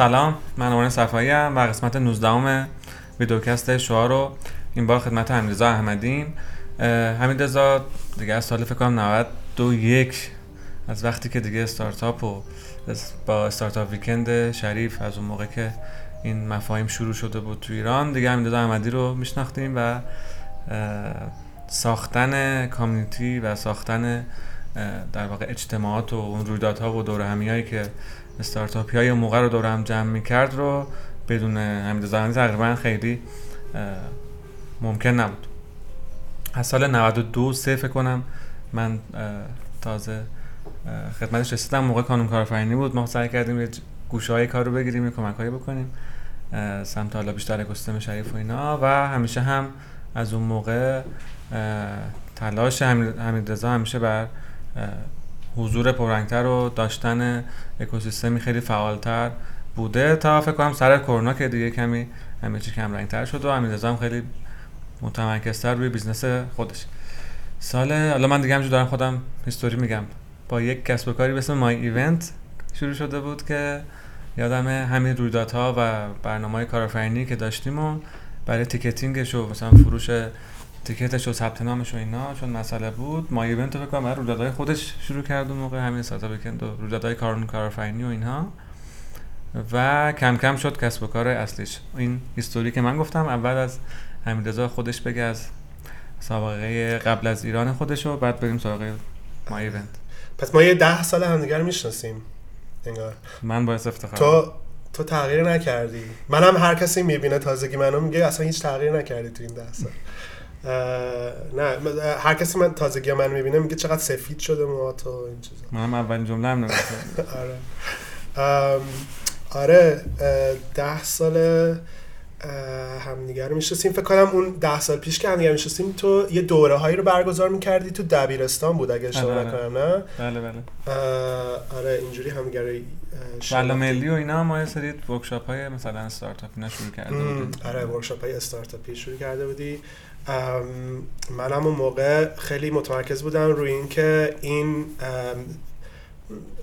سلام من آرن صفایی ام و قسمت 19 ام ویدیوکست شعار رو این بار خدمت حمیدرضا احمدیم. حمیدرضا دیگه از سال فکر کنم 91 از وقتی که دیگه استارتاپ و با استارتاپ ویکند شریف از اون موقع که این مفاهیم شروع شده بود تو ایران دیگه حمیدرضا احمدی رو میشناختیم و ساختن کامیونیتی و ساختن در واقع اجتماعات و اون رویدادها و دور همیایی که استارتاپی های موقع رو دور هم جمع می‌کرد رو بدون حمید زمانی تقریبا خیلی ممکن نبود. از سال 92 سه فکر کنم من تازه خدمتش رسیدم. موقع کانون کارفرینی بود ما سعی کردیم گوشه های کار رو بگیریم یه کمک هایی بکنیم سمت حالا بیشتر اکوسیستم شریف و اینا. و همیشه هم از اون موقع تلاش حمید رضا همیشه بر حضور پررنگتر و داشتن اکوسیستمی خیلی فعالتر بوده تا فکر کنم سر کرونا که دیگه کمی همه چی کم رنگتر شد و حمید هم خیلی متمرکزتر روی business خودش. سال حالا من دیگه همینجور دارم خودم history میگم. با یک کسب و کاری به اسم ما event شروع شده بود که یادم همین رویدادها و برنامه های که داشتیم و برای ticketing ش و مثلا فروش ticket ش و ثبت نامش و اینا چون مسئله بود. ما event رو بکنم رویدادهای خودش شروع کرد اون موقع همین Startup Weekend و رویدادهای کارون کارآفرینی و اینها. و کم کم شد کسب و کار اصلیش. این history که من گفتم اول از حمیدرضا خودش بگه از سابقه قبل از ایران خودش و بعد بریم سراغ ما event. پس ما یه ده سال همدیگر می‌شناسیم انگار. من باعث افتخار تو تو تغییر نکردی. منم هر کسی می‌بینه تازگی منو میگه اصلا هیچ تغییر نکردی تو این ده سال. نه هر کسی من تازگی من می‌بینه میگه چقدر سفید شده موهات و این چیزا. منم اولین جمله هم آره. آره ده سال همدیگه رو میشستیم فکر کنم اون ده سال پیش که همدیگه میشستیم تو یه دوره هایی رو برگزار می‌کردی تو دبیرستان بود اگه اشتباه آره. نکنم نه؟ بله بله. آره اینجوری همدیگه رو بله ملی و اینا ما یه سری workshop های مثلا استارتاپی شروع کرده بودیم. آره workshop های استارتاپی شروع کرده بودی. اون موقع خیلی متمرکز بودم روی اینکه این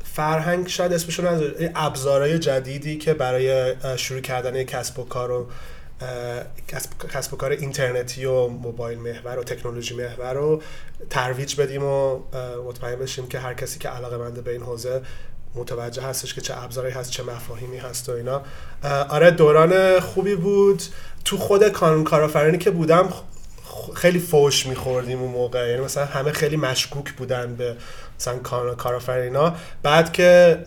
فرهنگ شاید اسمشون از ابزارهای جدیدی که برای شروع کردن کسب و کار و کسب و کار اینترنتی و موبایل محور و تکنولوژی محور رو ترویج بدیم و مطمئن بشیم که هر کسی که علاقه منده به این حوزه متوجه هستش که چه ابزاری هست چه مفاهیمی هست و اینا. آره دوران خوبی بود. تو خود کانون کارآفرینی که بودم خیلی فوش میخوردیم اون موقع. یعنی مثلا همه خیلی مشکوک بودن به مثلا کارآفرینا بعد که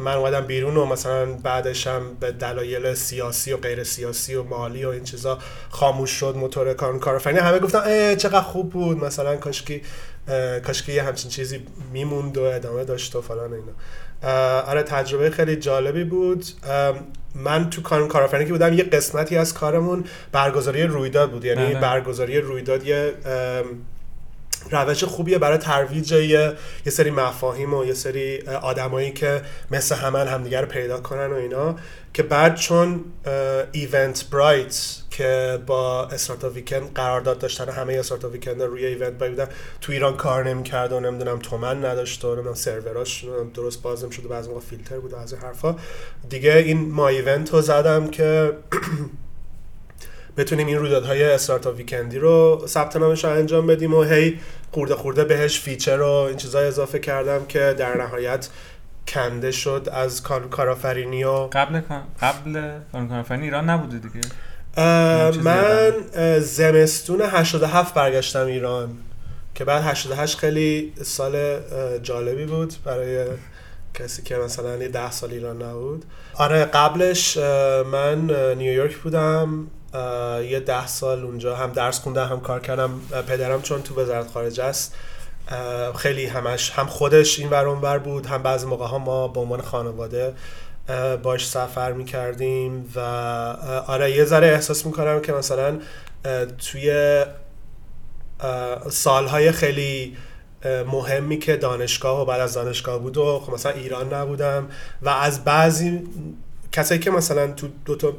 من اومدم بیرون و مثلا بعدش هم به دلایل سیاسی و غیر سیاسی و مالی و این چیزا خاموش شد موتور کار کارآفرینی. همه گفتن ای چقدر خوب بود. مثلا کاشکی کاشکی یه همچین چیزی میموند و ادامه داشت و فلان اینا. آره تجربه خیلی جالبی بود من تو کانون کارآفرینی که بودم یه قسمتی از کارمون برگزاری رویداد بود یعنی بله. برگزاری رویداد یه روش خوبیه برای ترویج یه, سری مفاهیم و یه سری آدمایی که مثل همن همدیگه رو پیدا کنن و اینا. که بعد چون Eventbrite که با Startup Weekend قرارداد داشتن همه Startup Weekend روی event بودن تو ایران کار نمی‌کرد و نمی‌دونم تومن نداشت و نمی‌دونم سروراش درست باز شده بعضی موقع فیلتر بود و از حرفا. دیگه این ما event رو زدم که بتونیم این رویدادهای Startup Weekend ی رو ثبت نامش رو انجام بدیم و هی خورده خورده بهش feature و این چیزا اضافه کردم که در نهایت کنده شد از کارآفرینی و قبل قبل کارآفرینی ایران نبوده دیگه؟ من زمستون 87 برگشتم ایران که بعد 88 خیلی سال جالبی بود برای کسی که مثلا یه ده سال ایران نبود. آره قبلش من نیویورک بودم. یه ده سال اونجا هم درس خوندم هم کار کردم. پدرم چون تو وزارت خارجه است خیلی همش هم خودش این ور بر بود هم بعضی موقع ها ما به عنوان خانواده باش سفر می‌کردیم و آره یه ذره احساس می‌کنم که مثلا توی سالهای خیلی مهمی که دانشگاه و بعد از دانشگاه بود و خب مثلا ایران نبودم و از بعضی کسایی که مثلا تو دو تا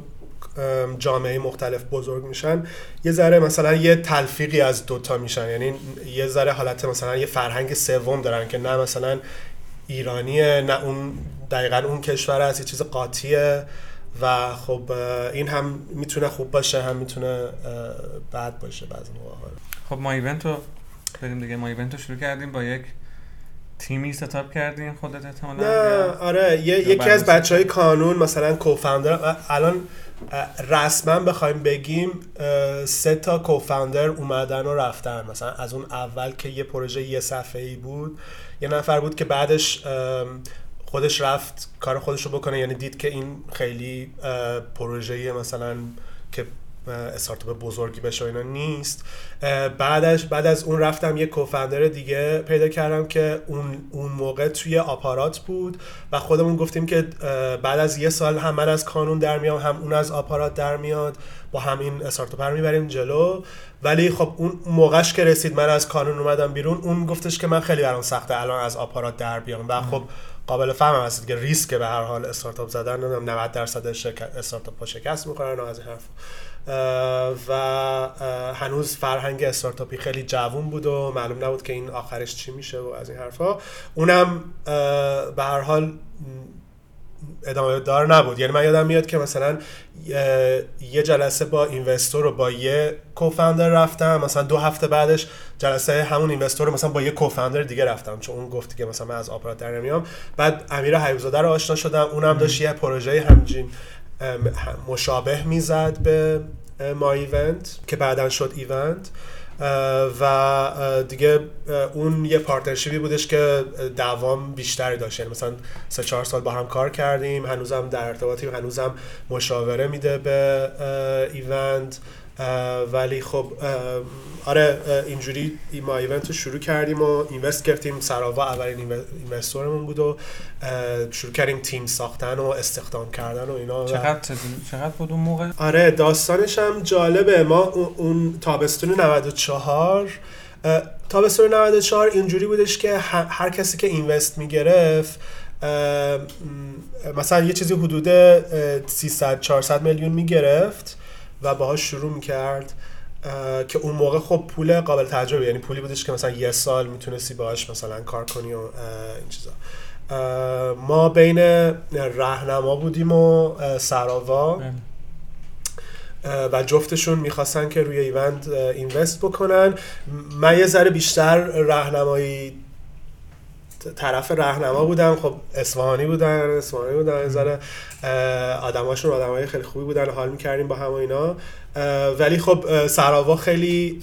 جامعه مختلف بزرگ میشن یه ذره مثلا یه تلفیقی از دوتا میشن. یعنی یه ذره حالت مثلا یه فرهنگ سوم دارن که نه مثلا ایرانیه نه اون دقیقا اون کشور از یه چیز قاطیه. و خب این هم می‌تونه خوب باشه هم می‌تونه بد باشه بعضی موقع خب ما ایونت رو بریم دیگه. ما ایونت رو شروع کردیم با یک تیمی ستاپ کردین خودت احتمالاً؟ نه آره یکی از بچه های کانون مثلا کوفاندر الان رسما بخوایم بگیم سه تا کوفاندر اومدن و رفتن. مثلا از اون اول که یه پروژه یه صفحه ای بود یه نفر بود که بعدش خودش رفت کار خودش رو بکنه. یعنی دید که این خیلی پروژه مثلا که استارتاپ بزرگی بشه اینا نیست. بعدش بعد از اون رفتم یه کوفندر دیگه پیدا کردم که اون اون موقع توی آپارات بود و خودمون گفتیم که بعد از یه سال هم من از کانون در میام هم اون از آپارات در میاد با همین استارتاپ رو می‌بریم جلو. ولی خب اون موقعش که رسید من از کانون اومدم بیرون اون گفتش که من خیلی برام سخته الان از آپارات در بیام و خب قابل فهم هست که ریسک به هر حال استارتاپ زدن 90 درصد شرکت استارتاپ ها شکست می‌خورن از این حرف و هنوز فرهنگ استارتاپی خیلی جوون بود و معلوم نبود که این آخرش چی میشه و از این حرفها اونم به هر حال ادامه دار نبود. یعنی من یادم میاد که مثلا یه جلسه با اینوستور رو با یه کوفاندر رفتم. مثلا دو هفته بعدش جلسه همون اینوستور رو مثلا با یه کوفاندر دیگه رفتم. چون اون گفتی که مثلا من از آپارات در نمیام. بعد امیر حیوزاده رو آشنا شدم. اونم داشت یه پروژه همجین مشابه می‌زد به ما ایونت که بعدا شد ایونت. و دیگه اون یه partnership ی بودش که دوام بیشتری داشت. یعنی مثلا سه چهار سال با هم کار کردیم هنوزم در ارتباطیم هنوزم مشاوره میده به ایوند. ولی خب آره اینجوری ما event رو شروع کردیم و invest کردیم سراوا اولین investor مون بود و شروع کردیم تیم ساختن و استخدام کردن و اینا چقدر چقدر بود اون موقع؟ آره داستانش هم جالبه. ما اون تابستون 94 تابستون 94 اینجوری بودش که هر کسی که اینوست می‌گرفت مثلا یه چیزی حدود 300 400 میلیون می‌گرفت. و باهاش شروع می‌کرد که اون موقع خب پول قابل تجربه یعنی پولی بودش که مثلا یه سال می‌تونستی باهاش مثلا کار کنی و این چیزا. ما بین رهنما بودیم و سراوا. و جفتشون می‌خواستن که روی ایونت اینوست بکنن. من یه ذره بیشتر راهنمایی طرف رهنما بودم خب اصفهانی بودن اصفهانی بودن ذره آدماشون آدمای خیلی خوبی بودن حال می‌کردیم با هم اینا. ولی خب سراوا خیلی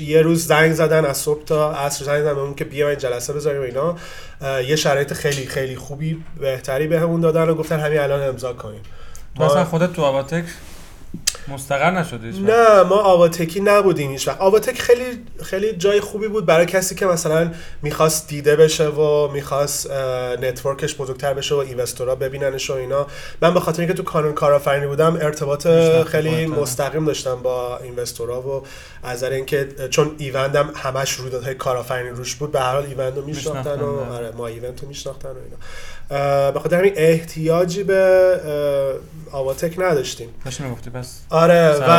یه روز زنگ زدن از صبح تا عصر زنگ زدن اون که بیا این جلسه بذاریم اینا. یه شرایط خیلی خیلی خوبی بهتری بهمون به دادن و گفتن همین الان امضا کنیم. اصلا خودت تو آواتک مستقر نشده نه ما آواتکی نبودیم هیچ وقت. آواتک خیلی خیلی جای خوبی بود برای کسی که مثلا می‌خواست دیده بشه و می‌خواست network ش بزرگتر بشه و investor ها ببیننش و اینا. من به خاطر اینکه تو کانون کارآفرینی بودم ارتباط خیلی مستقیم داشتم با investor ها و از اینکه چون ایوندم همش رویدادهای کارآفرینی روش بود به هر حال ایوند رو میشناختن و آره ما ایونت رو میشناختن و اینا. به خاطر همین احتیاجی به آواتک نداشتیم. گفتی بس آره و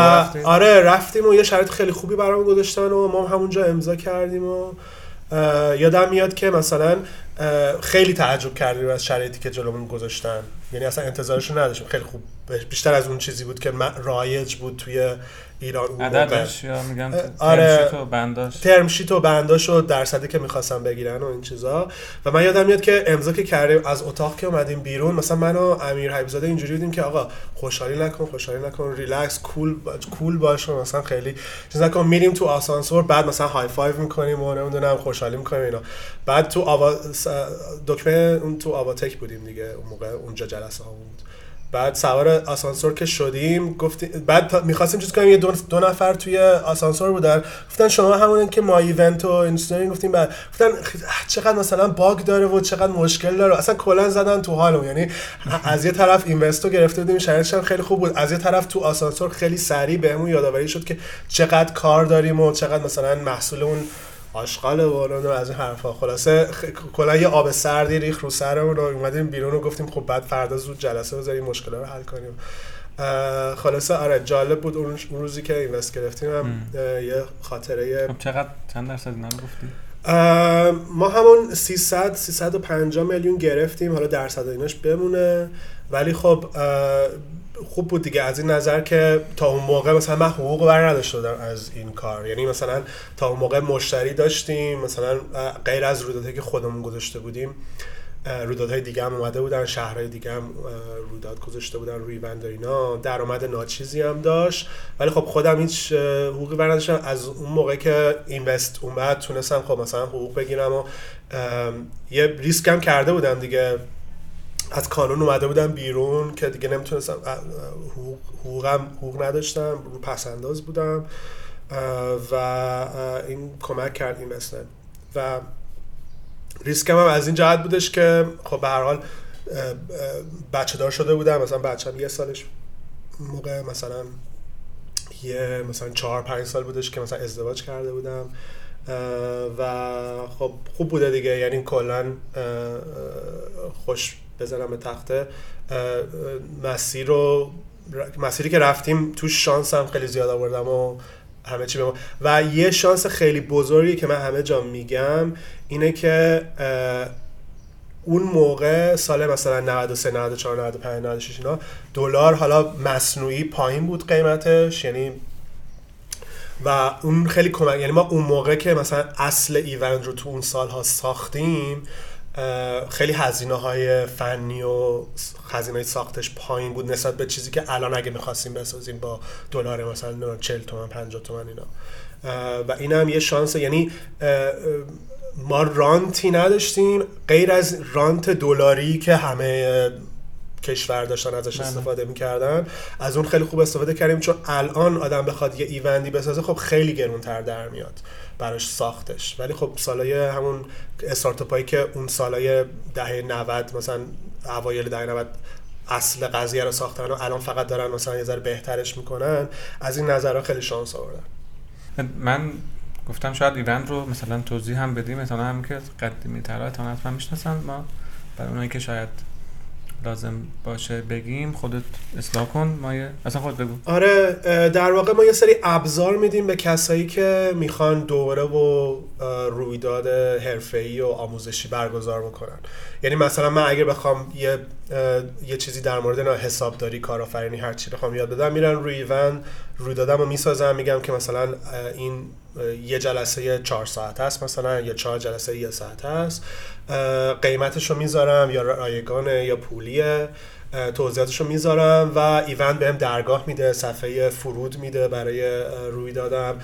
آره رفتیم و یه شرایط خیلی خوبی برام گذاشتن و ما همونجا امضا کردیم و یادم میاد که مثلا خیلی تعجب کردیم از شرایطی که جلومون گذاشتن. یعنی اصلا انتظارشو نداشتیم. خیلی خوب بیشتر از اون چیزی بود که رایج بود توی ایران عددش یا میگن آره. و بنداش؟ ترمشیت و بنداش و درصدی که می‌خواستم بگیرن و این چیزا. و من یادم میاد که امضا که کردیم از اتاق که اومدیم بیرون مثلا من و امیر حبیبزاده اینجوری بودیم که آقا خوشحالی نکن خوشحالی نکن relax cool cool باش مثلا خیلی چیز نکن. میریم تو آسانسور بعد مثلا high five می‌کنیم و نمی‌دونم خوشحالی می‌کنیم اینا. بعد تو آوا دکمه اون تو آواتک بودیم دیگه اون موقع اونجا جلسه ها بود. بعد سوار آسانسور که شدیم گفتیم بعد می‌خواستیم چیز کنیم یه دو, دو نفر توی آسانسور بودن. گفتن شما همون که ما ایونت و اینستاگرام گفتیم بعد گفتن چقدر مثلا باگ داره و چقدر مشکل داره. اصلا کلا زدن تو حالم یعنی از یه طرف اینوستو گرفته بودیم شرایطش هم خیلی خوب بود. از یه طرف تو آسانسور خیلی سریع بهمون یادآوری شد که چقدر کار داریم و چقدر مثلا محصول اون آشغال و از این حرفا. خلاصه کلا یه آب سردی ریخ رو سرمون و اومدیم بیرون و گفتیم خب بعد فردا زود جلسه بذاریم مشکل رو حل کنیم. خلاصه آره جالب بود اون روزی که اینوست گرفتیم هم یه خاطره خب چقدر چند درصد اینا گفتی؟ ما همون 300 350 میلیون گرفتیم حالا درصد ایناش بمونه. ولی خب خوب بود دیگه از این نظر که تا اون موقع مثلا من حقوق بر نداشته بودم از این کار. یعنی مثلا تا اون موقع مشتری داشتیم مثلا غیر از رویدادهایی که خودمون گذاشته بودیم رویدادهای دیگه هم اومده بودن شهرهای دیگه هم رویداد گذاشته بودن روی بند اینا. درآمد ناچیزی هم داشت. ولی خب خودم هیچ حقوقی بر نداشتم. از اون موقع که اینوست اومد تونستم خب مثلا حقوق بگیرم و یه ریسک هم کرده بودم دیگه. از کانون اومده بودم بیرون که دیگه نمی‌تونستم حقوق حقوقم حقوق نداشتم رو پسنداز بودم و این کمک کرد این مثلا و ریسکم هم از این جهت بودش که خب به هر حال بچه دار شده بودم. مثلا بچم یه سالش موقع مثلا یه مثلا چهار پنج سال بودش که مثلا ازدواج کرده بودم. و خب خوب بوده دیگه. یعنی کلا خوش بزنم به تخته مسیر رو مسیری که رفتیم توش شانس هم خیلی زیاد آوردم و همه چی بمون. و یه شانس خیلی بزرگی که من همه جا میگم اینه که اون موقع سال مثلا 93 94 95 96 اینا دلار حالا مصنوعی پایین بود قیمتش یعنی و اون خیلی کمک یعنی ما اون موقع که مثلا اصل ایونت رو تو اون سالها ساختیم خیلی هزینه های فنی و هزینه ساختش پایین بود نسبت به چیزی که الان اگه می‌خواستیم بسازیم با دلار مثلا 40 تومن 50 تومن اینا. و این هم یه شانس یعنی ما رانتی نداشتیم غیر از رانت دلاری که همه کشور داشتن ازش بله. استفاده می‌کردن. از اون خیلی خوب استفاده کردیم چون الان آدم بخواد یه ایوندی بسازه خب خیلی گرونتر در میاد. براش ساختش. ولی خب سالای همون استارتاپ که اون سالای دهه 90 مثلا اوایل دهه 90 اصل قضیه رو ساختن و الان فقط دارن مثلا یه ذره بهترش می‌کنن از این نظرها خیلی شانس آوردن. من گفتم شاید ایوند رو مثلا توضیح هم بدیم. مثلا هم که قدیمی تر حتما می‌شناسن. ما برای اونایی که شاید لازم باشه بگیم خودت اصلاح کن ما یه اصلا خود بگو. آره در واقع ما یه سری ابزار میدیم به کسایی که می‌خوان دوره و رویداد حرفه‌ای و آموزشی برگزار بکنن. یعنی مثلا من اگر بخوام یه یه چیزی در مورد حسابداری کارآفرینی هر چی بخوام یاد بدم میرن روی ایون رویدادم رو می‌سازم میگم که مثلا این یه جلسه چهار ساعت هست مثلا یا چهار جلسه یه ساعت هست قیمتش رو می‌ذارم یا رایگانه یا پولیه. توضیحاتش رو می‌ذارم و ایونت بهم درگاه میده صفحه فرود میده برای روی دادم.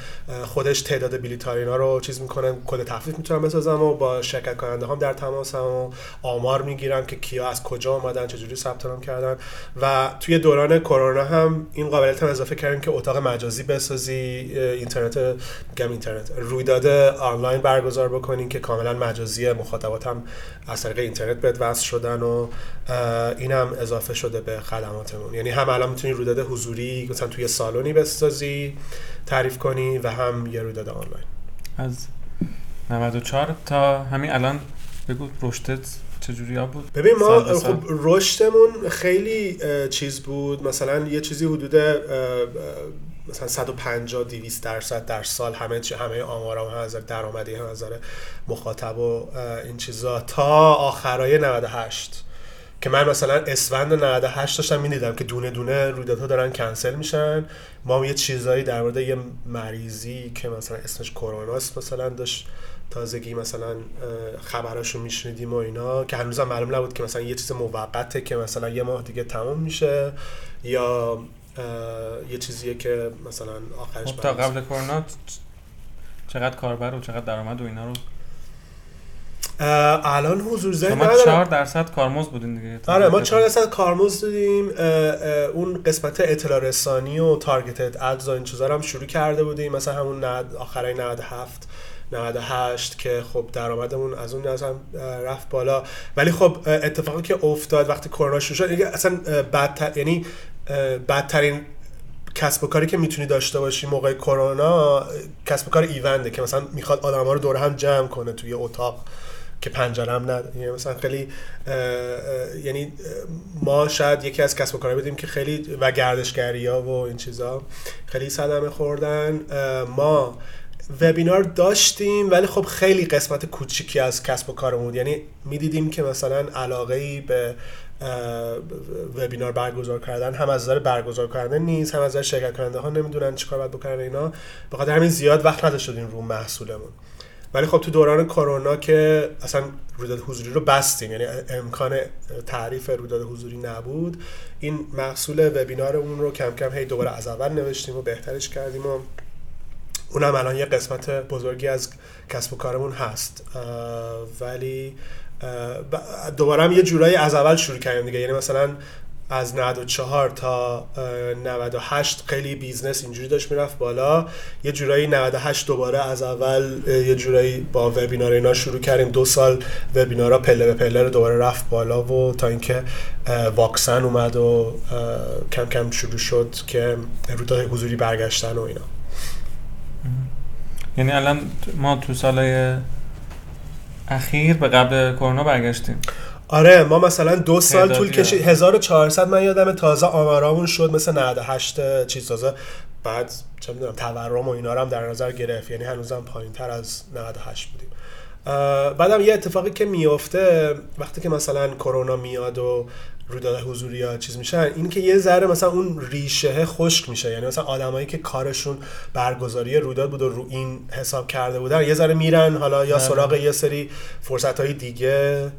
خودش تعداد بلیتارینا رو چیز می‌کنه کد تخفیف می‌تونم بسازم و با شرکت کننده هم در تماسم و آمار می‌گیرم که کیا از کجا اومدن چجوری ثبت نام کردن. و توی دوران کرونا هم این قابلیت هم اضافه کردیم که اتاق مجازی بسازی اینترنت میگم اینترنت رویداد آنلاین برگزار بکنین که کاملا مجازی مخاطبات هم از طریق اینترنت بهت وصل شدن و اینم اضافه شده به خدماتمون. یعنی هم الان می‌تونی رویداد حضوری مثلا توی سالونی بسازی تعریف کنی و هم یه رویداد آنلاین. از 94 تا همین الان بگو رشدت چجوری ها بود؟ ببین ما خب رشدمون خیلی چیز بود. مثلا یه چیزی حدود مثلا 150 200 درصد در سال همه چی همه آمارام هم از درآمدی هم از مخاطب و این چیزا تا آخرای 98 که من مثلا اسفند 98 داشتم می‌دیدم که دونه دونه رویدادها دارن کنسل میشن. ما یه چیزایی در مورد یه مریضی که مثلا اسمش کروناست مثلا داشت تازگی مثلا خبراشو میشنیدیم و اینا که هنوزم معلوم نبود که مثلا یه چیز موقته که مثلا یه ماه دیگه تمام میشه یا یه چیزیه که مثلا آخرش خب تا قبل کرونا چقدر کاربر و چقدر درآمد و اینا رو الان حضور ذهن ما 4 درصد کارمزد بودیم دیگه. آره ما 4 درصد کارمزد دادیم. اون قسمت اطلاع رسانی و تارگتد ادز و این چیزا هم شروع کرده بودیم. مثلا همون آخرای 97 98 که خب درآمدمون از اون نظر رفت بالا. ولی خب اتفاقی که افتاد وقتی کرونا شروع شد اصلا بدتر یعنی بدترین کسب و کاری که می‌تونی داشته باشی موقع کرونا کسب و کار ایونده که مثلا می‌خواد آدم ها رو دور هم جمع کنه توی اتاق. که پنجره هم نداره یعنی مثلا خیلی یعنی ما شاید یکی از کسب و کارهای بدیم که خیلی و گردشگری ها و این چیزا خیلی صدمه خوردن. ما وبینار داشتیم ولی خب خیلی قسمت کوچیکی از کسب و کارمون بود. یعنی می‌دیدیم که مثلا علاقه ای به وبینار برگزار کردن هم از نظر برگزار کردن نیست هم از شرکت کننده ها نمی‌دونن چیکار باید بکنن اینا. به خاطر همین زیاد وقت نداشتیم رو محصولمون. ولی خب تو دوران کرونا که اصلا رویداد حضوری رو بستیم یعنی امکان تعریف رویداد حضوری نبود این محصول وبینار اون رو کم کم هی دوباره از اول نوشتیم و بهترش کردیم و اونم الان یه قسمت بزرگی از کسب و کارمون هست. ولی دوباره هم یه جورایی از اول شروع کردیم دیگه. یعنی مثلا از 94 تا 98 خیلی business اینجوری داشت می‌رفت بالا. یه جورایی 98 دوباره از اول یه جورایی با وبینار اینا شروع کردیم. دو سال وبینارها پله به پله دوباره رفت بالا و تا اینکه واکسن اومد و کم کم شروع شد که رویداد حضوری برگشتن و اینا. یعنی الان ما تو سالهای اخیر به قبل کرونا برگشتیم. آره ما مثلا دو سال طول کشید. 1400 من یادم تازه آمارامون شد مثل 98 چیز تازه. بعد چه می‌دونم تورم و اینا رو هم در نظر گرفت. یعنی هنوزم پایین تر از 98 بودیم. بعدم یه اتفاقی که میفته وقتی که مثلا کرونا میاد و رویداد حضوری یا چیز میشن این که یه ذره مثلا اون ریشه خشک میشه. یعنی مثلا آدمایی که کارشون برگزاری رویداد بود و رو این حساب کرده بودن یه ذره میرن حالا یا بله. سراغ یه سری فرصت های دیگه.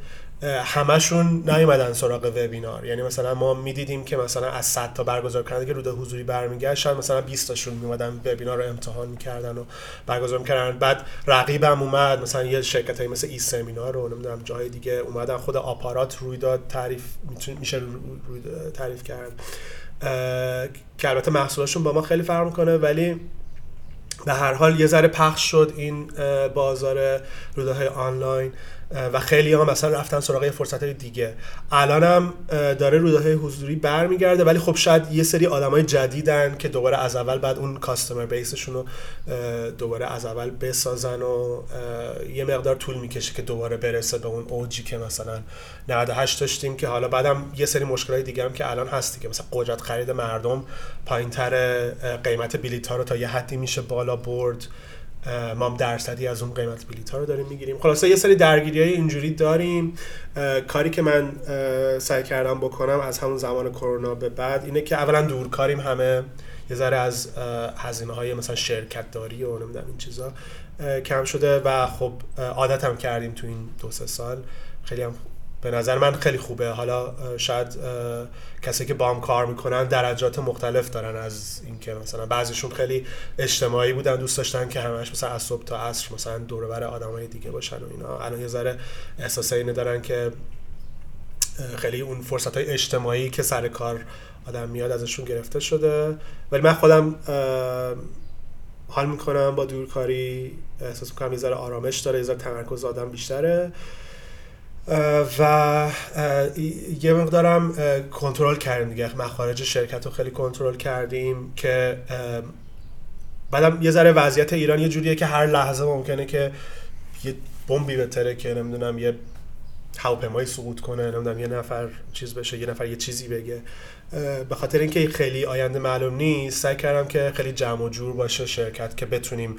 همشون نیومدن سراغ وبینار. یعنی مثلا ما می‌دیدیم که مثلا از 100 تا برگزار کننده که رویداد حضوری برمیگشت شاید مثلا 20 تاشون میومدن وبینار رو امتحان می‌کردن و برگزار می‌کردن. بعد رقیبم اومد مثلا یه شرکت های مثل ای سمینار رو نمی‌دونم جای دیگه اومدن خود آپارات رویداد تعریف میشه روی تعریف کرد. که البته محصولاشون با ما خیلی فرق می‌کنه ولی به هر حال یه ذره پخش شد این بازار رویدادهای آنلاین. و خیلی ها مثلا رفتن سراغ فرصت های دیگه. الان هم داره رویدادهای حضوری برمیگرده ولی خب شاید یه سری آدمای جدیدن که دوباره از اول بعد اون کاستمر بیسشون رو دوباره از اول بسازن و یه مقدار طول می‌کشه که دوباره برسه به اون اوجی که مثلا 98 داشتیم که حالا بعدم یه سری مشکلات دیگه هم که الان هستی که مثلا قدرت خرید مردم پایینتر قیمت بلیط ها رو تا یه حدی میشه بالا برد. ما هم درصدی از اون قیمت بلیط ها رو داریم می‌گیریم. خلاصه یه سری درگیری های اینجوری داریم. کاری که من سعی کردم بکنم از همون زمان کرونا به بعد اینه که اولا دورکاریم همه. یه ذره از هزینه های مثلا شرکت داری و نمی‌دونم این چیزا کم شده و خب عادت هم کردیم تو این دو سه سال. خیلی هم به نظر من خیلی خوبه. حالا شاید کسی که با هم کار می‌کنن درجات مختلف دارن از اینکه مثلا بعضیشون خیلی اجتماعی بودن دوست داشتن که همش مثلا از صبح تا عصر مثلا دور بر آدمای دیگه باشن و اینا. الان یه ذره احساس اینه دارن که خیلی اون فرصت های اجتماعی که سر کار آدم میاد ازشون گرفته شده. ولی من خودم حال می‌کنم با دورکاری احساس می‌کنم یه ذره آرامش داره یه ذره تمرکز آدم بیشتره. و یه مقدارم کنترل کردیم دیگه. مخارج شرکت رو خیلی کنترل کردیم که بعدم یه ذره وضعیت ایران یه جوریه که هر لحظه ممکنه که یه بمبی بتره که نمی‌دونم یه هواپیمایی سقوط کنه نمی‌دونم یه نفر چیز بشه یه نفر یه چیزی بگه. به خاطر اینکه خیلی آینده معلوم نیست سعی کردم که خیلی جمع و جور باشه شرکت که بتونیم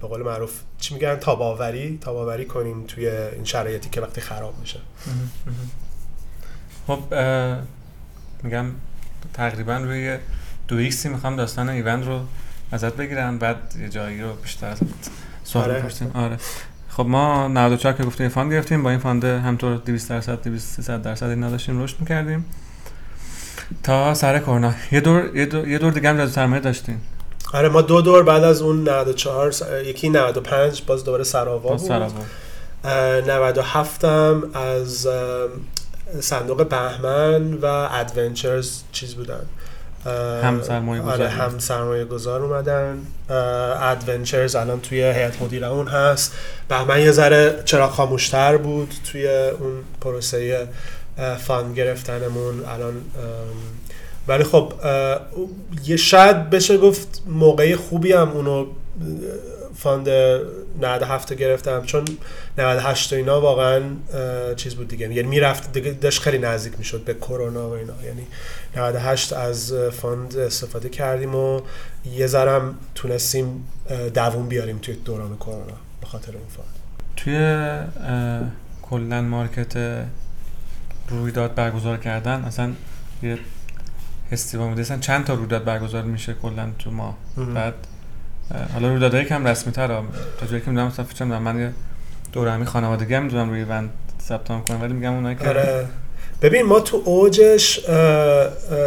به قول معروف چی میگن؟ تاب‌آوری تاب‌آوری کنیم توی این شرایطی که وقتی خراب میشه. خب میگم تقریبا روی دو X ی می‌خوام داستان ایوند رو ازت بگیرم بعد یه جایی رو بیشتر از سوال آره. آره. خب ما 94 که گفتیم fund گرفتیم با این fund همینطور 200 درصد 200 300 درصد اینا داشتیم رشد می‌کردیم. تا سر کرونا. یه دور یه دور, یه دور دیگه هم جذب سرمایه داشتیم. آره ما دو دور بعد از اون 94 یکی 95 باز دوباره سراوا بود. 97 هم از صندوق بهمن و ادونچرز چیز بودن. هم سرمایه گذار آره هم سرمایه گذار اومدن. ادونچرز الان توی هیئت مدیره اون هست. بهمن یه ذره چرا خاموشتر بود توی اون پروسه fund گرفتنمون. الان ولی خب یه شاید بشه گفت موقعی خوبی هم اونو fund 97 گرفتم چون 98 اینا واقعا چیز بود دیگه. یعنی می‌رفت دیگه داشت خیلی نزدیک می‌شد به کرونا و اینا. یعنی 98 از fund استفاده کردیم و یه ذرم تونستیم دووم بیاریم توی دوران کرونا به خاطر اون fund. توی کلا market رویداد برگزار کردن اصلا یه حسی چند تا رویداد برگزار میشه کلا تو ما. بعد حالا رویدادهای کم رسمی تر تا جایی که می‌دونم مثلا فکر من یه دوره همی خانوادگی هم می‌دونم روی وند ثبت کنم ولی میگم اونایی که آره. ببین ما تو اوجش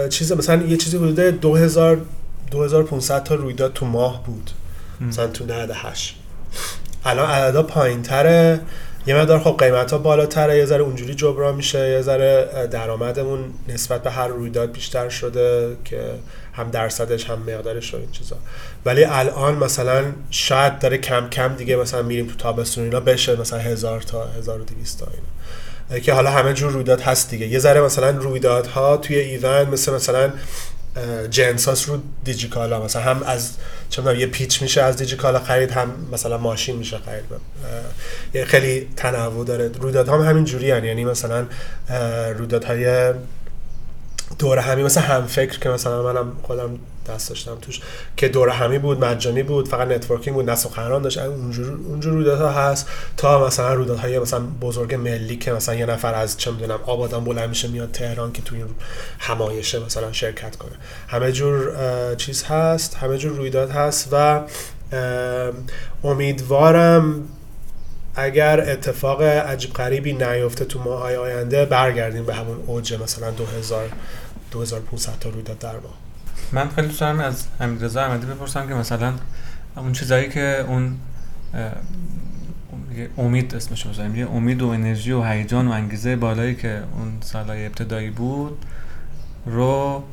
چیز مثلا یه چیزی حدود 2000 2500 تا رویداد تو ماه بود. مثلا تو 98 الان عددا پایین تره یه مقدار خب قیمت ها بالاتره یه ذره اونجوری جبران میشه یه ذره درآمدمون نسبت به هر رویداد بیشتر شده که هم درصدش هم مقدارش و این چیزا. ولی الان مثلا شاید داره کم کم دیگه مثلا میریم تو تابستون اینا بشه مثلا هزار تا هزار و دیویست تا اینا. که حالا همه جور رویداد هست دیگه. یه ذره مثلا رویدادها توی ایون مثل مثلا جنساس رو دیجیکالا مثلا هم از چون یه پیچ میشه از دیجیکالا خرید هم مثلا ماشین میشه خرید یه خیلی تنوع داره رویدادها هم همین جوری. یعنی مثلا رویدادهای دور همی مثل هم فکر که مثلا منم خودم دست داشتم توش که دور همی بود مجانی بود فقط networking بود نه سخنران داشت. اونجور اونجور رویدادها هست تا مثلا رویدادهای مثلا بزرگ ملی که مثلا یه نفر از چه می‌دونم آبادان بلند میشه میاد تهران که توی همایشه مثلا شرکت کنه. همه جور چیز هست همه جور رویداد هست و امیدوارم اگر اتفاق عجیب غریبی نیفته تو ماهای آینده برگردیم به همون اوج مثلا 2000 2500 تا رویداد در ماه. من خیلی دوست دارم از رضا احمدی بپرسم که مثلا اون چیزایی که اون امید اسمش بزنیم یه امید و انرژی و هیجان و انگیزه بالایی که اون سالهای ابتدایی بود رو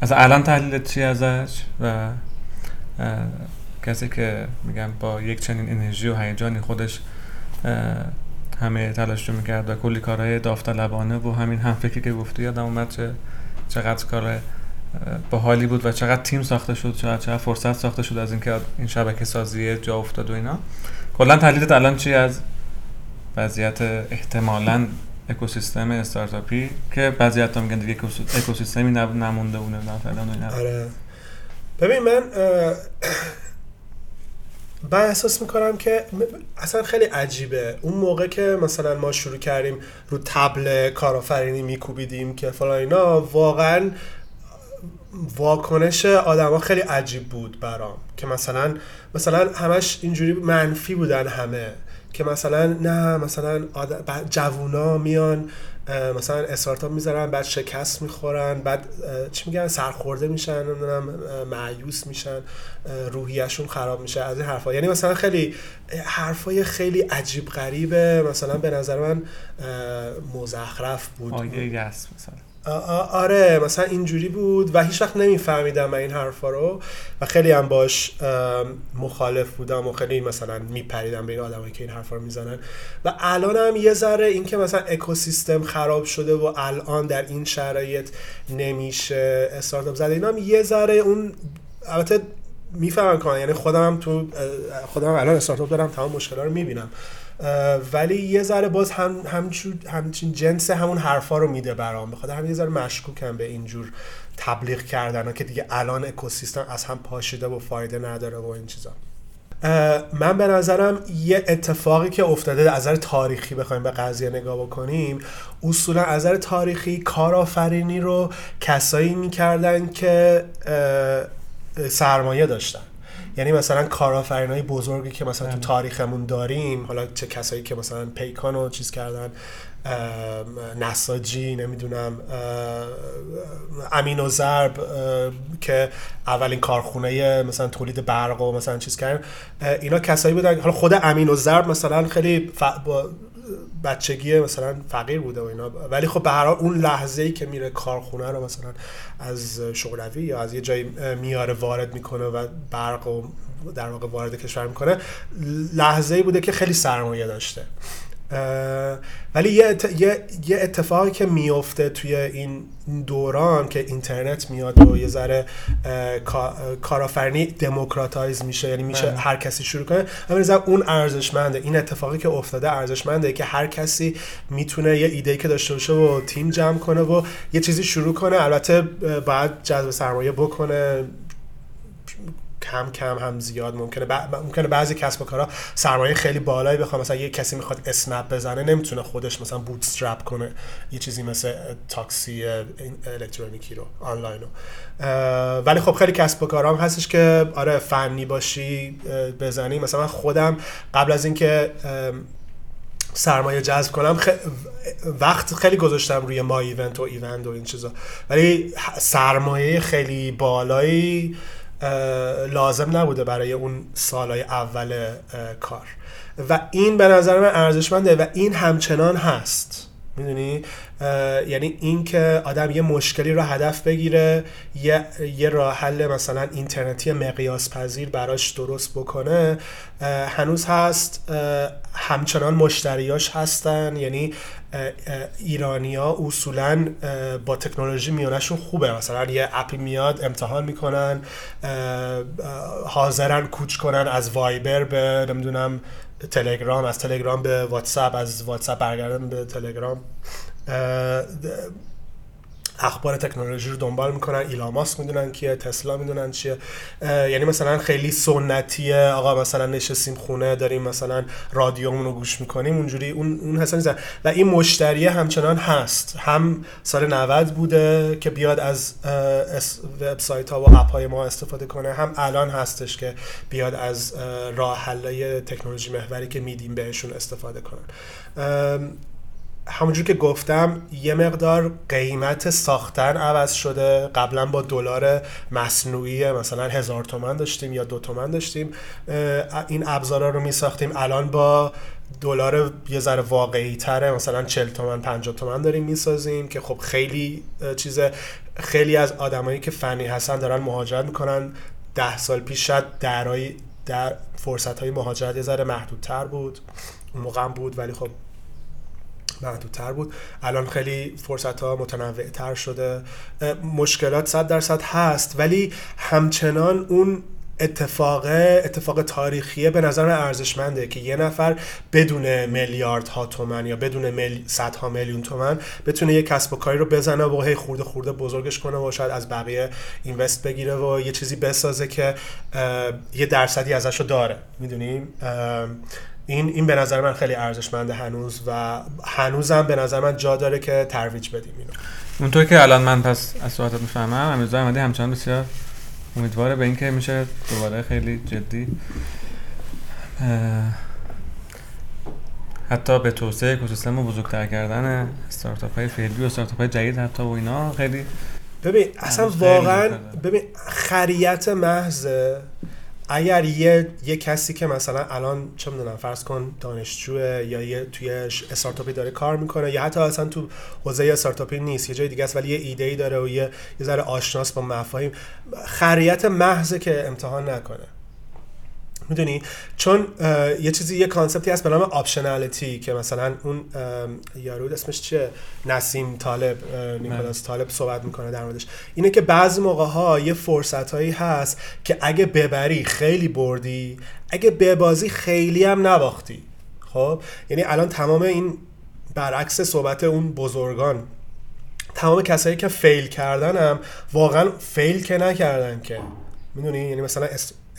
از الان تحلیل چی ازش و کسی که میگم با یک چنین انرژی و هیجانی خودش همه تلاش رو می‌کرد و کلی کارهای داوطلبانه و همین هم فکری که گفتی یادم اومد چه چقدر کار با حالی بود و چقدر تیم ساخته شد چقدر, چقدر فرصت ساخته شد از اینکه این شبکه سازی جا افتاد و اینا. کلا تحلیلت الان چی از وضعیت احتمالا اکوسیستم استارتاپی که بعضی حتی میگن دیگه اکوسیستمی نمونده اونه نه فعلا آره. ببین من من احساس می‌کنم که اصلا خیلی عجیبه. اون موقع که مثلا ما شروع کردیم رو تبل کارآفرینی میکوبیدیم که فلان اینا واقعا واکنش آدما خیلی عجیب بود برام. که مثلا مثلا همش اینجوری منفی بودن همه. که مثلا نه مثلا جوونا میان مثلا استارتاپ می‌ذارن بعد شکست می‌خورن بعد چی میگن؟ سرخورده میشن نمی‌دونم معیوس میشن روحیشون خراب میشه از این حرفا یعنی مثلا خیلی حرفای خیلی عجیب غریبه. مثلا به نظر من مزخرف بود. آیه مثلا. آره مثلا اینجوری بود و هیچ وقت نمیفهمیدم این حرفا رو و خیلی هم باش مخالف بودم و خیلی مثلا میپریدم به این آدمایی که این حرفا رو می‌زنن. و الان هم یه ذره این که مثلا اکوسیستم خراب شده و الان در این شرایط نمیشه استارتاپ زده اینا هم یه ذره اون البته می‌فهمم کنن یعنی خودم تو خودم الان استارتاپ دارم تمام مشکلات رو می‌بینم. ولی یه ذره باز هم همچین جنس همون حرفا رو میده برام. بخاطر همین یه ذره مشکوکم به اینجور تبلیغ کردن که دیگه الان اکوسیستم از هم پاشیده و فایده نداره و این چیزا. من به نظرم یه اتفاقی که افتاده از نظر تاریخی بخوایم به قضیه نگاه بکنیم اصولا از نظر تاریخی کارآفرینی رو کسایی می‌کردن که سرمایه داشتن. یعنی مثلا کارآفرینای بزرگی که مثلا تو بله. تاریخمون داریم حالا چه کسایی که مثلا پیکان رو چیز کردن نساجی نمی‌دونم امین و ضرب که اولین کارخونه مثلا تولید برق و مثلا چیز کردن اینا کسایی بودن حالا خود امین و ضرب مثلا خیلی با بچگی مثلا فقیر بوده و اینا. ولی خب به هر اون لحظه ای که میره کارخونه رو مثلا از شغلوی یا از یه جایی میاره وارد می‌کنه و برق و در واقع وارد کشور می‌کنه لحظه ای بوده که خیلی سرمایه داشته. ولی یه, یه اتفاقی که میفته توی این دوران که اینترنت میاد و یه ذره کارآفرینی دموکراتایز میشه یعنی میشه بله. هر کسی شروع کنه. همین اون ارزشمنده. این اتفاقی که افتاده ارزشمنده که هر کسی می‌تونه یه ایده که داشته باشه و تیم جمع کنه و یه چیزی شروع کنه. البته باید جذب سرمایه بکنه. کم کم هم زیاد ممکنه ممکنه بعضی کسب و کارها سرمایه خیلی بالایی بخوام. مثلا یه کسی می‌خواد اسنپ بزنه نمی‌تونه خودش مثلا bootstrap کنه. یه چیزی مثل تاکسی الکترونیکی رو آنلاین رو ولی خب خیلی کسب و کارام هستش که آره فنی باشی بزنی. مثلا من خودم قبل از اینکه سرمایه جذب کنم وقت خیلی گذاشتم روی ما ایونت و ایوند و این چیزا. ولی سرمایه خیلی بالایی لازم نبوده برای اون سالهای اول کار. و این به نظر من ارزشمنده و این همچنان هست. می‌دونی؟ یعنی اینکه آدم یه مشکلی رو هدف بگیره یه, یه راه حل مثلا اینترنتی مقیاس پذیر براش درست بکنه هنوز هست همچنان مشتریاش هستن. یعنی ایرانیا اصولا با تکنولوژی میانشون خوبه. مثلا یه اپی میاد امتحان می‌کنن حاضرن کوچ کنن از وایبر به نمی‌دونم تلگرام از تلگرام به واتساپ از واتساپ برگردن به تلگرام. اخبار تکنولوژی رو دنبال می‌کنن. ایلاماس می‌دونن کیه تسلا می‌دونن چیه. یعنی مثلا خیلی سنتیه. آقا مثلا نشستیم خونه داریم مثلا رادیومون رو گوش می‌کنیم. اونجوری اون اون حسن و این مشتریه همچنان هست. هم سال 90 بوده که بیاد از وبسایت ها و اپ های ما استفاده کنه. هم الان هستش که بیاد از راه حلای تکنولوژی محوری که میدیم بهشون استفاده کنن. همونجور که گفتم یه مقدار قیمت ساختن عوض شده. قبلا با دلار مصنوعی مثلا هزار تومن داشتیم یا دو تومن داشتیم. این ابزارا رو می ساختیم الان با دلار یه ذره واقعی تره. مثلا 40 تومن 50 تومن داریم می‌سازیم که خب خیلی چیز خیلی از آدمایی که فنی هستن دارن مهاجرت می‌کنن. ده سال پیش شاید درای در فرصت های مهاجرت یه ذره محدودتر بود. اون موقع بود ولی خب محدودتر بود. الان خیلی فرصت ها متنوع تر شده مشکلات صد درصد هست ولی همچنان اون اتفاق اتفاق تاریخیه به نظر من ارزشمنده که یه نفر بدون میلیارد ها تومن یا بدون مل... ها میلیون تومن بتونه یه کسب و کاری رو بزنه و هی خورده خورده بزرگش کنه و شاید از بقیه اینوست بگیره و یه چیزی بسازه که یه درصدی ازش رو داره می‌دونیم این این به نظر من خیلی ارزشمنده هنوز و هنوزم به نظر من جا داره که ترویج بدیم اینو. اونطور که الان من پس از صحبتت می‌فهمم امیرزا احمدی همچنان بسیار امیدواره به اینکه میشه دوباره خیلی جدی حتی به توسعه اکوسیستم و بزرگتر کردن استارتاپ های فعلی و استارتاپ های جدید حتی و اینا خیلی ببین اصلا واقعا ببین خریت محض اگر یه, یه کسی که مثلا الان چه می‌دونم فرض کن دانشجوه یا یه توی استارتاپی داره کار می‌کنه یا حتی اصلا تو حوزه استارتاپی نیست یه جای دیگه است ولی یه ایده ای داره و یه یه ذره آشناس با مفاهیم خریت محض که امتحان نکنه. می‌دونی؟ چون یه چیزی یه concept ی هست به نام optionality که مثلا اون یارو اسمش چیه؟ نسیم طالب نیکولاس طالب صحبت می‌کنه در موردش. اینه که بعضی موقع ها یه فرصت هایی هست که اگه ببری خیلی بردی اگه ببازی خیلی هم نباختی. خب؟ یعنی الان تمام این برعکس صحبت اون بزرگان تمام کسایی که fail کردن هم واقعا فیل که نکردن که. می‌دونی؟ یعنی مثلا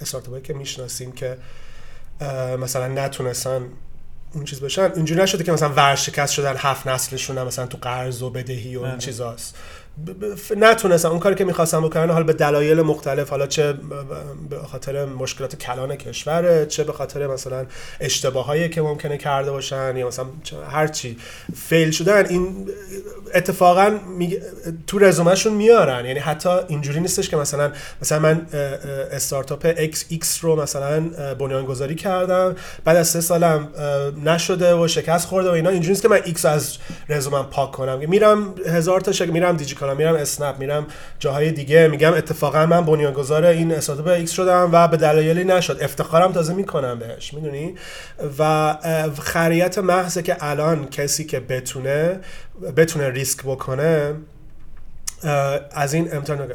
استارتاپی که می‌شناسیم که مثلا نتونستن اون چیز بشن اینجوری نشده که مثلا ورشکست شدن هفت نسلشون مثلا تو قرض و بدهی و این بله. چیزاست نتونستن اون کاری که می‌خواستن بکنن حالا به دلایل مختلف حالا چه به خاطر مشکلات کلان کشور چه به خاطر مثلا اشتباهایی که ممکنه کرده باشن یا مثلا هر چی fail شدن این اتفاقا تو رزومهشون میارن. یعنی حتی اینجوری نیستش که مثلا مثلا من استارتاپ X X رو مثلا بنیانگذاری کردم بعد از سه سالم نشده و شکست خورده و اینا. اینجوری نیست که من X از رزومم پاک کنم. میرم هزار تا شک... میرم دیجی دیجیکالا میرم اسنپ میرم جاهای دیگه. میگم اتفاقا من بنیانگذار این استارتاپ X شدم و به دلایلی نشد. افتخارم تازه می‌کنم بهش می‌دونی؟ و خریت محضه که الان کسی که بتونه بتونه ریسک بکنه از این امتحان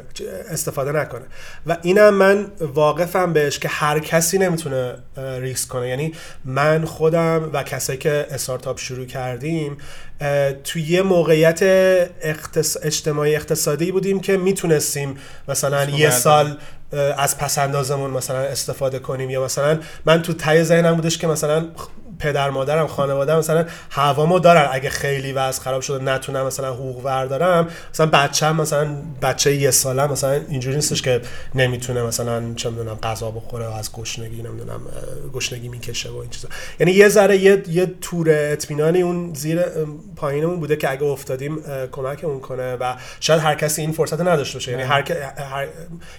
استفاده نکنه. و اینم من واقفم بهش که هر کسی نمی‌تونه ریسک کنه. یعنی من خودم و کسایی که استارتاپ شروع کردیم توی یه موقعیت اجتماعی اقتصادی بودیم که می‌تونستیم مثلا یه سال از پسندازمون مثلا استفاده کنیم یا مثلا من تو تای ذهنم بودش که مثلا پدر مادرم خانواده مثلا هوامو دارن. اگه خیلی وضع خراب شده نتونم مثلا حقوق بردارم. مثلا بچه‌م مثلا بچه یه ساله مثلا اینجوری نیستش که نمی‌تونه مثلا چه می‌دونم غذا بخوره و از گشنگی نمی‌دونم گشنگی می‌کشه و این چیزا. یعنی یه ذره یه, یه تور اطمینانی اون زیر پایینمون بوده که اگه افتادیم کمکمون کنه و شاید هر کسی این فرصت نداشته باشه. یعنی هر, هر...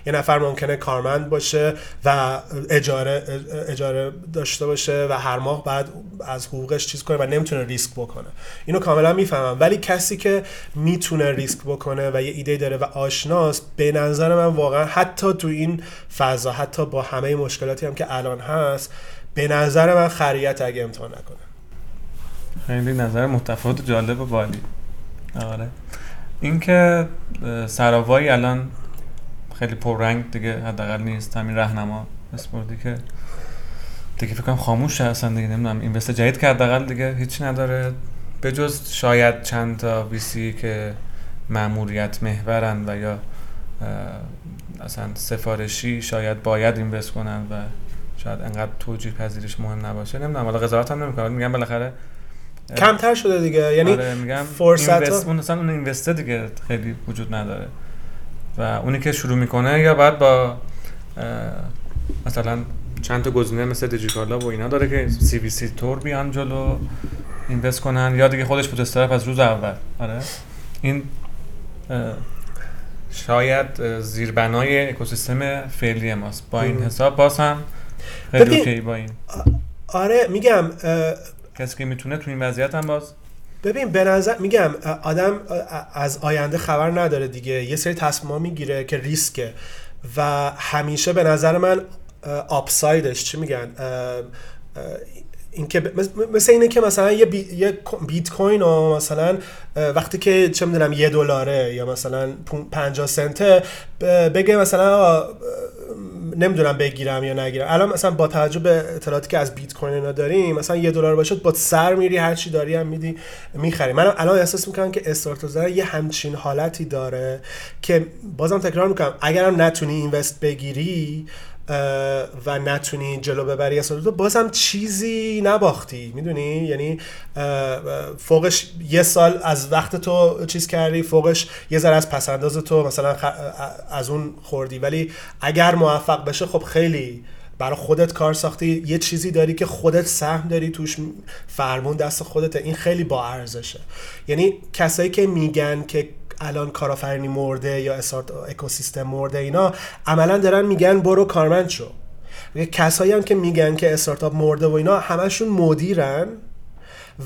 یه نفر ممکنه کارمند باشه و اجاره اجاره داشته باشه و هر ماه بعد از حقوقش چیز کنه و نمی‌تونه ریسک بکنه. اینو کاملا می‌فهمم. ولی کسی که می‌تونه ریسک بکنه و یه ایده داره و آشناست به نظر من واقعا حتی تو این فضا حتی با همه مشکلاتی هم که الان هست به نظر من خریت اگه امتحان نکنه. خیلی نظر متفاوت جالب و بالی. آره. اینکه سراوایی الان خیلی پررنگ دیگه حداقل نیست. همین راهنما اسپوردی که دیگه فکر کنم خاموش هستن دیگه نمی‌دونم. اینوست جدید که حداقل دیگه هیچی نداره. به جز شاید چند تا ویسی که ماموریت محورن و یا اصلا سفارشی شاید باید اینوست کنن و شاید انقدر توجیه پذیرش مهم نباشه. نمی‌دونم. حالا قضاوت هم نمی‌کنم. میگم بالاخره کمتر شده دیگه. یعنی آره میگم فرصت اون اصلا اون اینوسته دیگه خیلی وجود نداره. و اونی که شروع می‌کنه یا بعد با مثلا چند تا گزینه مثل دیجیکالا و اینا داره که سی وی سی تور بیان جلو اینوست کنن. یا دیگه خودش بود استرپ از روز اول. آره. این شاید زیربنای اکوسیستم فعلی ماست. با این حساب باز هم خیلی اوکی با این. آره میگم کسی که می‌تونه تو این وضعیت هم باز. ببین به نظر میگم آدم از آینده خبر نداره دیگه. یه سری تصمیم می‌گیره که ریسکه. و همیشه به نظر من آپسایدش چی میگن؟ اینکه مثل اینه که مثلا یه, بی... یه بیت کوین و مثلا وقتی که چه می‌دونم یه دلاره یا مثلا 50 سنته بگه مثلا نمی‌دونم بگیرم یا نگیرم. الان مثلا با توجه به اطلاعاتی که از بیت کوین اینا داریم مثلا یه دلار باشه با سر میری هر چی داری هم میدی می‌خری. من الان احساس می‌کنم که استارت یه همچین حالتی داره که بازم تکرار می‌کنم. اگرم نتونی اینوست بگیری و نتونی جلو ببری از تو بازم چیزی نباختی می‌دونی؟ یعنی فوقش یه سال از وقت تو چیز کردی فوقش یه ذره از پسنداز تو مثلا از اون خوردی. ولی اگر موفق بشه خب خیلی برای خودت کار ساختی. یه چیزی داری که خودت سهم داری توش فرمون دست خودته. این خیلی با ارزشه. یعنی کسایی که میگن که الان کارآفرینی مرده یا استارت اکوسیستم مرده اینا عملا دارن میگن برو کارمند شو. کسایی هم که میگن که استارتاپ مرده و اینا همشون مدیرن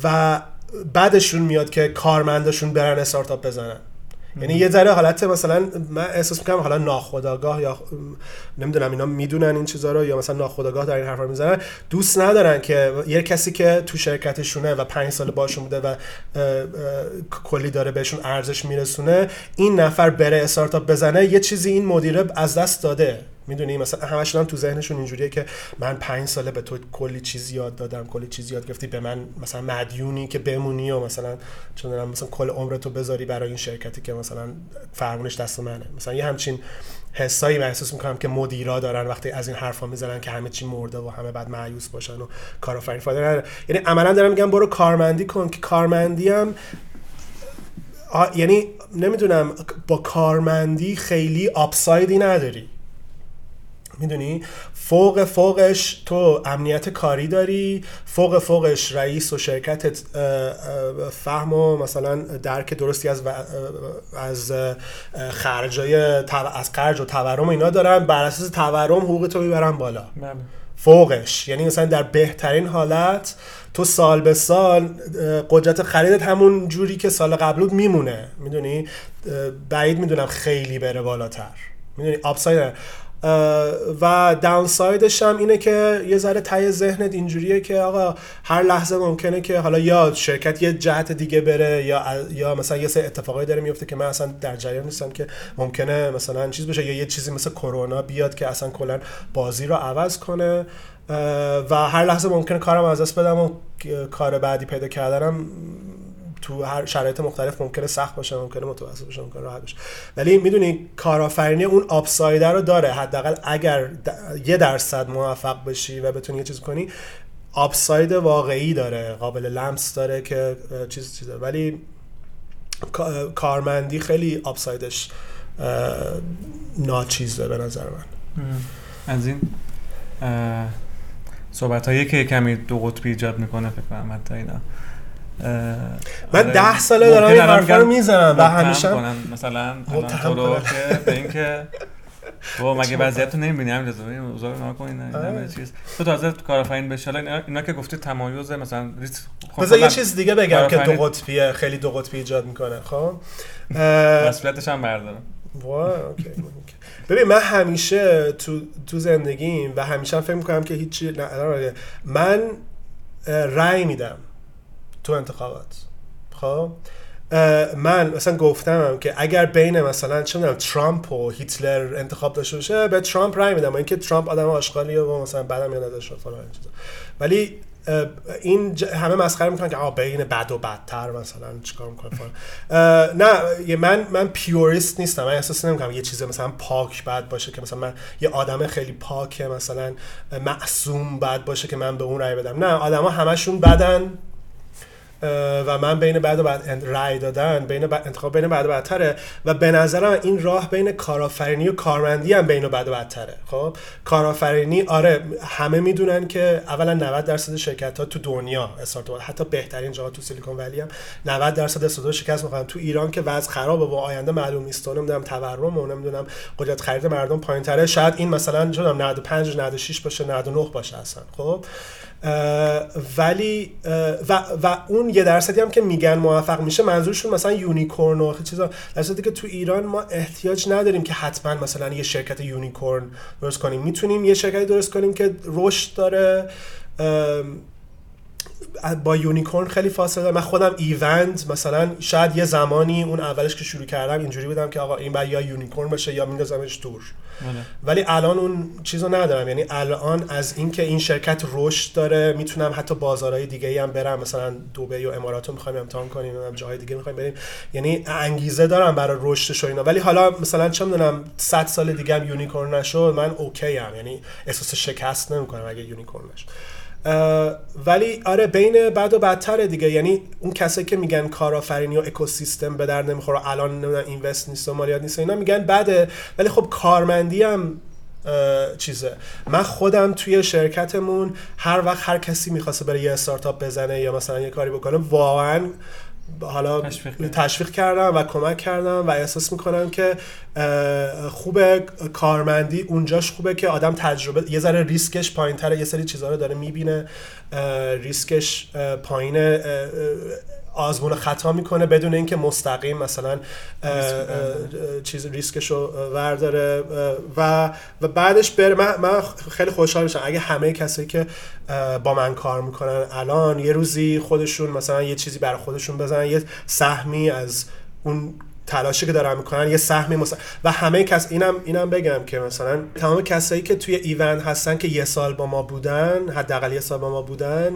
و بعدشون میاد که کارمندشون برن استارتاپ بزنن. یعنی یه ذره حالت مثلا من احساس می‌کنم حالا ناخداگاه یا نمی‌دونم اینا می‌دونن این چیزا رو یا مثلا ناخداگاه در این حرفا می‌زنن. دوست ندارن که یه کسی که تو شرکتشونه و پنج سال باشون بوده و کلی داره بهشون ارزش میرسونه این نفر بره استارتاپ بزنه یه چیزی این مدیره از دست داده. می‌دونی؟ مثلا همشون هم تو ذهنشون اینجوریه که من پنج ساله به تو کلی چیز یاد دادم کلی چیز یاد گرفتی به من مثلا مدیونی که بمونی و مثلا چون مثلا کل عمرتو بذاری برای این شرکتی که مثلا فرمونش دست منه. مثلا یه همچین حسایی من احساس می‌کنم که مدیرا دارن وقتی از این حرفا می‌زنن که همه چی مرده و همه بعد معیوس باشن و کارآفرین فایده یعنی عملا دارم میگم برو کارمندی کن که کارمندی هم یعنی نمی‌دونم با کارمندی خیلی آپسایدی نداری. می‌دونی؟ فوق فوقش تو امنیت کاری داری فوق فوقش رئیس و شرکتت فهم و مثلا درک درستی از از خرجای از خرج و تورم اینا دارن. بر اساس تورم حقوق تو می‌برن بالا. بله. فوقش. یعنی مثلا در بهترین حالت تو سال به سال قدرت خریدت همون جوری که سال قبل بود میمونه. می‌دونی؟ بعید می‌دونم خیلی بره بالاتر. می‌دونی؟ آپساید و داونسایدش هم اینه که یه ذره تای ذهنت اینجوریه که آقا هر لحظه ممکنه که حالا یا شرکت یه جهت دیگه بره یا یا مثلا یه سری اتفاقایی داره میفته که من اصلا در جریان نیستم که ممکنه مثلا چیز بشه یا یه چیزی مثل کرونا بیاد که اصلا کلا بازی رو عوض کنه. و هر لحظه ممکنه کارم از دست بدم و کار بعدی پیدا کردنم تو هر شرایط مختلف ممکنه سخت باشه ممکنه متوسط باشه ممکنه راحت باشه. ولی می‌دونی کارآفرینی اون آپساید رو داره. حداقل اگر یه درصد موفق بشی و بتونی یه چیز کنی آپساید واقعی داره قابل لمس داره که چیز چیزه ولی کارمندی خیلی آپسایدش ناچیزه به نظر من. از این صحبت هایی که کمی دو قطبی ایجاد می‌کنه فکر کنم حتی اینا. من ده ساله دارم این حرفا رو می‌زنم. و همیشه مثلا تو رو که به اینکه تو مگه وضعیت تو نمی‌بینی؟ همین رضا اوضاع رو نکن این چیز. تو تازه کارآفرین بشه حالا اینا که گفتی تمایز مثلا خب بذار یه چیز دیگه بگم که دو قطبیه خیلی دو قطبی ایجاد می‌کنه خب؟ مسئولیتش هم بردارم. اوکی ببین من همیشه تو تو زندگیم و همیشه هم فکر می‌کنم که هیچی نه من رأی میدم. تو انتخابات. خب؟ من مثلا گفتم که اگر بین مثلا چه ترامپ و هیتلر انتخاب داشته باشه به ترامپ رای میدم. اینکه ترامپ آدم آشغالیه و مثلا بعدم یاد نداشت فلان ولی این همه مسخره می‌کنن که آ بین بد و بدتر مثلا چیکار می‌کنه نه من من پیوریست نیستم. من احساس نمی‌کنم یه چیز مثلا پاک بد باشه که مثلا من یه آدم خیلی پاکه مثلا معصوم بد باشه که من به اون رای بدم. نه آدما همشون بدن. و من بین بعد و بعد رای دادن بین انتخاب بین بعد و بدتره و به نظرم این راه بین کارآفرینی و کارمندی هم بین و بعد و بدتره خب؟ کارآفرینی آره همه می‌دونن که اولا 90 درصد شرکت ها تو دنیا استارتاپ حتی بهترین جاها تو سیلیکون ولی هم 90 درصد استارتاپ شکست می‌خوان تو ایران که وضع خرابه و آینده معلوم نیست. نمی‌دونم تورم و نمی‌دونم قدرت خرید مردم پایینتره. شاید این مثلا چه 95 96 باشه 99 باشه اصلا. خب؟ ولی و, و اون یه درصدی هم که میگن موفق میشه منظورشون مثلا unicorn و چیزا. درصدی که تو ایران ما احتیاج نداریم که حتما مثلا یه شرکت unicorn درست کنیم. می‌تونیم یه شرکتی درست کنیم که رشد داره. با unicorn خیلی فاصله. من خودم ایوند مثلا شاید یه زمانی اون اولش که شروع کردم اینجوری بودم که آقا این باید یا unicorn باشه یا میندازمش دور بله. ولی الان اون چیزو ندارم. یعنی الان از اینکه این شرکت رشد داره می‌تونم حتی بازارهای دیگه ای هم برم. مثلا دبی و امارات رو می‌خوایم امتحان کنیم هم جاهای دیگه می‌خوایم بریم. یعنی انگیزه دارم برای رشدش و اینا. ولی حالا مثلا چه می‌دونم 100 سال دیگه هم unicorn نشد من okay ام یعنی احساس شکست نمی‌کنم اگه unicorn نشد ولی آره بین بد و بدتره دیگه. یعنی اون کسایی که میگن کارآفرینی و اکوسیستم به درد نمی‌خوره الان invest نیست و مالیات نیست اینا میگن بده. ولی خب کارمندی هم چیزه. من خودم توی شرکتمون هر وقت هر کسی می‌خواسته بره یه استارتاپ بزنه یا مثلا یه کاری بکنه واقعا حالا تشویق, تشویق کردم و کمک کردم و احساس می‌کنم که خوب کارمندی اونجاش خوبه که آدم تجربه یه ذره ریسکش پایین تره یه سری چیزها رو داره می‌بینه. ریسکش پایین آزمون خطا می‌کنه بدون اینکه مستقیم مثلا چیز ریسکش رو ورداره و و بعدش بره من, من خیلی خوشحال میشم. اگه همه کسایی که با من کار می‌کنن الان یه روزی خودشون مثلا یه چیزی برای خودشون بزنن یه سهمی از اون تلاشی که دارن می‌کنن یه سهمی مثلا و همه کس اینم اینم بگم که مثلا تمام کسایی که توی ایونت هستن که یه سال با ما بودن حداقل یه سال با ما بودن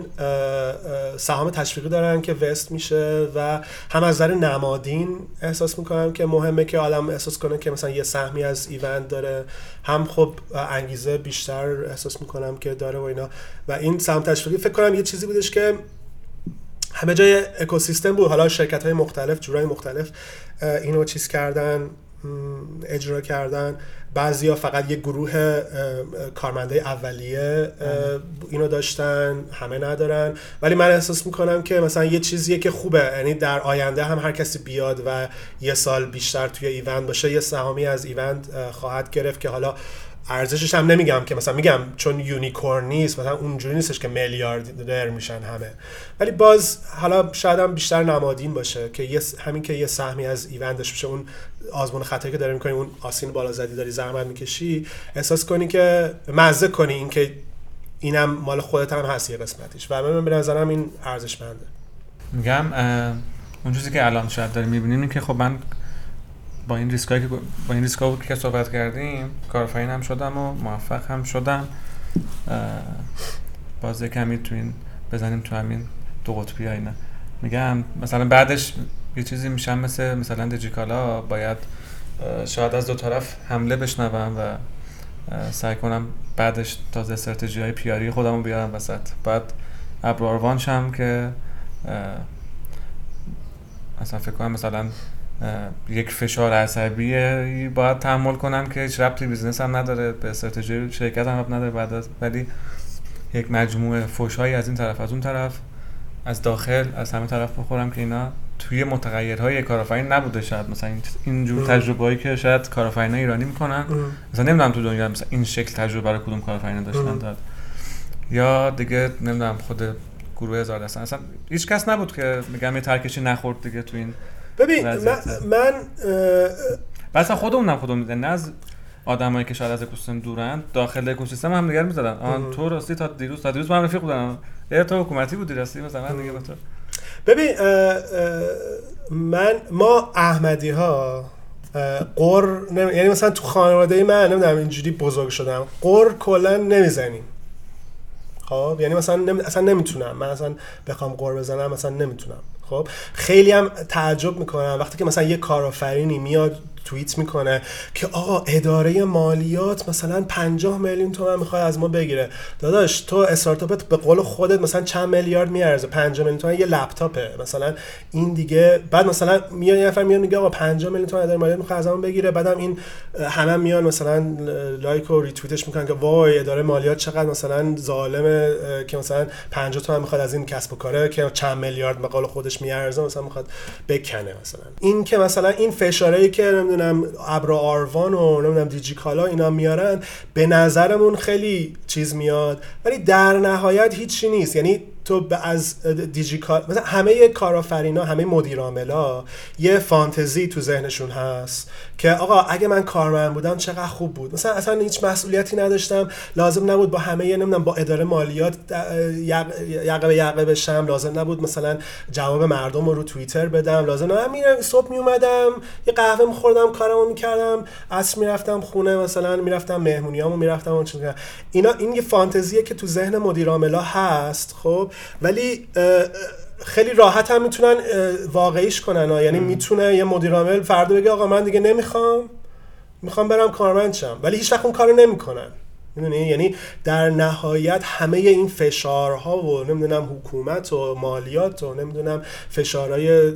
سهام تشویقی دارن که وست میشه و هم از نظر نمادین احساس می‌کنم که مهمه که آدم احساس کنه که مثلا یه سهمی از ایونت داره. هم خب انگیزه بیشتر احساس می‌کنم که داره و اینا. و این سهام تشویقی فکر کنم یه چیزی بودش که همه جای اکوسیستم بود. حالا شرکت های مختلف جورای مختلف اینو چیز کردن اجرا کردن. بعضیا فقط یه گروه کارمنده اولیه اینو داشتن همه ندارن. ولی من احساس می‌کنم که مثلا یه چیزیه که خوبه. یعنی در آینده هم هر کسی بیاد و یه سال بیشتر توی ایوند باشه یه سهامی از ایوند خواهد گرفت که حالا ارزشش هم نمیگم که مثلا میگم چون unicorn نیست مثلا اونجوری نیستش که میلیاردر میشن همه. ولی باز حالا شاید هم بیشتر نمادین باشه که همین که یه سهمی از ایونتش بشه اون آزمون خطایی که داری می‌کنی اون آستین بالا زدی داری زحمت می‌کشی احساس کنی که مزه کنی این که اینم مال خودت هم هست یه قسمتیش. و من به نظرم این ارزشمنده. میگم اون که الان شاید داریم می‌بینیم این که خب من با این ریسکایی که با این ریسکا که صحبت کردیم کارفاین هم شدم و موفق هم شدم باز کمی تو این بزنیم تو همین دو قطبی اینا میگم مثلا بعدش یه چیزی میشم مثل مثلا دیجیکالا باید شاید از دو طرف حمله بشنوم و سعی کنم بعدش تازه استراتژی های پیاری خودمو بیارم وسط. بعد ابر آروان شم که مثلا فکر کنم مثلا یک فشار عصبی باید تحمل کنم که هیچ ربطی business هم نداره به استراتژی شرکت هم نداره بعد از ولی یک مجموعه فوشهایی از این طرف از اون طرف از داخل از همه طرف بخورم که اینا توی متغیرهای کارآفرین نبوده شاید. مثلا اینجور تجربه هایی که شاید کارآفرین ایرانی می‌کنن مثلا نمی‌دونم تو دنیا مثلا این شکل تجربه برای کدوم کارآفرین داشتن داد. یا دیگه نمی‌دونم خود گروه هزار اصلا هیچ کس نبود که میگم یه ترکشی نخورد دیگه تو این ببین من, من اصلا خودمونم خودمون میدن نه از آدمایی که شاید از اکوسیستم دورن داخل اکوسیستم هم دیگر می‌زدن. آن تو راستی تا دیروز تا دیروز من رفیق بودن یه تو حکومتی بودی راستی مثلا دیگه تو. ببین من ما احمدی ها قر یعنی مثلا تو خانواده من نمی‌دونم اینجوری بزرگ شدم. قر کلا نمی‌زنیم. خب؟ یعنی مثلا نمی... اصلا نمی‌تونم. من اصلا بخوام قر بزنم مثلا نمی‌تونم. خب خیلی هم تعجب می‌کنم. وقتی که مثلا یه کارآفرینی میاد توییت می‌کنه که آقا اداره مالیات مثلا 50 میلیون تومن می‌خواد از ما بگیره. داداش تو استارتاپت به قول خودت مثلا چند میلیارد میارزه. 50 میلیون تومن یه لپتاپه. مثلا این دیگه بعد مثلا میاد یه نفر میاد میگه آقا 50 میلیون تومن اداره مالیات می‌خواد از ما بگیره. بعدم این همه میان مثلا like و ریتویتش می‌کنن که وای اداره مالیات چقدر مثلا ظالمه که مثلا 50 تومن می‌خواد از این کسب و کاره که چند میلیارد به قول خودش میارزه مثلا می‌خواد بکنه مثلا. این که مثلا این فشارهایی که نمی‌دونم ابر آروان و نمی‌دونم دیجیکالا اینا میارن به نظرمون خیلی چیز میاد ولی در نهایت هیچی نیست. یعنی تو از دیجیکالا مثلا همه کارآفرینا همه مدیر عاملا یه فانتزی تو ذهنشون هست که آقا اگه من کارمند بودم چقدر خوب بود. مثلا اصلا هیچ مسئولیتی نداشتم. لازم نبود با همه نمی‌دونم با اداره مالیات یقه یقه بشم. لازم نبود مثلا جواب مردم رو رو توییتر بدم. لازم نبود. میرم صبح می اومدم یه قهوه میخوردم کارمو می‌کردم. عصر می‌رفتم خونه مثلا می‌رفتم مهمونیامو می‌رفتم اون اینا این یه فانتزیه که تو ذهن مدیر عاملا هست خب؟ ولی خیلی راحت هم می‌تونن واقعیش کنن ها. یعنی می‌تونه یه مدیر عامل فردا بگه آقا من دیگه نمی‌خوام می‌خوام برم کارمند شم ولی هیچ وقت اون کارو نمی‌کنن. می‌دونی؟ یعنی در نهایت همه این فشارها و نمی‌دونم حکومت و مالیات و نمی‌دونم فشارهای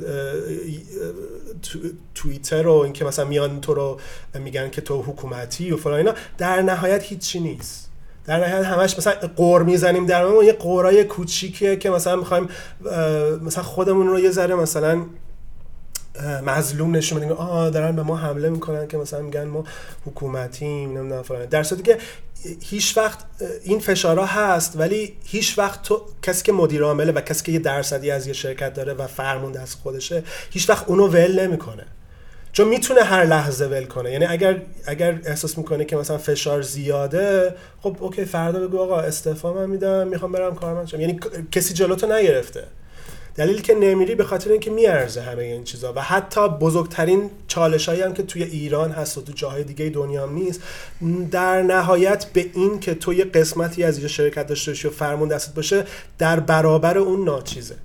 توییتر و اینکه مثلا میان تو رو میگن که تو حکومتی و فلان اینا در نهایت هیچی نیست. در نهایت همش مثلا قور می‌زنیم در اون یه قورای کوچیکیه که مثلا می‌خوایم مثلا خودمون رو یه ذره مثلا مظلوم نشون بدیم. آه دارن به ما حمله می‌کنن که مثلا میگن ما حکومتیم نمی‌دونم فلان. در صورتی که هیچ وقت این فشارها هست ولی هیچ وقت تو کسی که مدیر عامله و کسی که یه درصدی از یه شرکت داره و فرمونده از خودشه هیچ وقت اونو ول نمی‌کنه. چون می‌تونه هر لحظه ول کنه. یعنی اگر اگر احساس می‌کنه که مثلا فشار زیاده خب اوکی فردا بگو آقا استعفا من میدم می‌خوام برم کارمند شم یعنی کسی جلوتو نگرفته. دلیل که نمیری به خاطر اینکه میارزه همه این چیزا. و حتی بزرگترین چالش هایی هم که توی ایران هست و تو جاهای دیگه دنیا هم نیست در نهایت به این که تو یه قسمتی از یه شرکت داشته باشی و فرمون دستت باشه در برابر اون ناچیزه.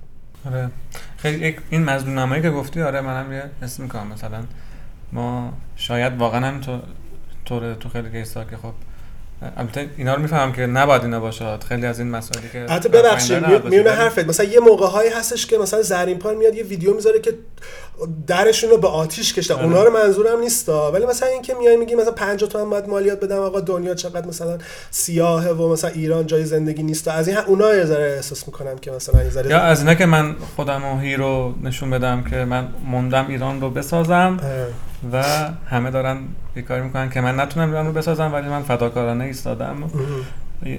آره. خیلی این مظلوم نمایی که گفتی آره منم یه اسم می‌کنم مثلا ما شاید واقعا هم تو تو خیلی کیسا که خب البته اینا رو می‌فهمم که نباید اینا باشه. خیلی از این مسائلی که البته ببخشید میونه حرفت. مثلا یه موقع هایی هستش که مثلا زرین پال میاد یه ویدیو می‌ذاره که درشون رو به آتیش کشته. آره. اونا رو منظورم نیستا. ولی مثلا اینکه میای میگی مثلا 50 تومن باید مالیات بدم آقا دنیا چقدر مثلا سیاهه و مثلا ایران جای زندگی نیست از این اونا یه ذره احساس می‌کنم که مثلا یه ذره یا از اینا که من خودم و هیرو نشون بدم که من موندم ایران رو بسازم و همه دارن یه کاری می‌کنن که من نتونم رو بسازم ولی من فداکارانه ایستادم.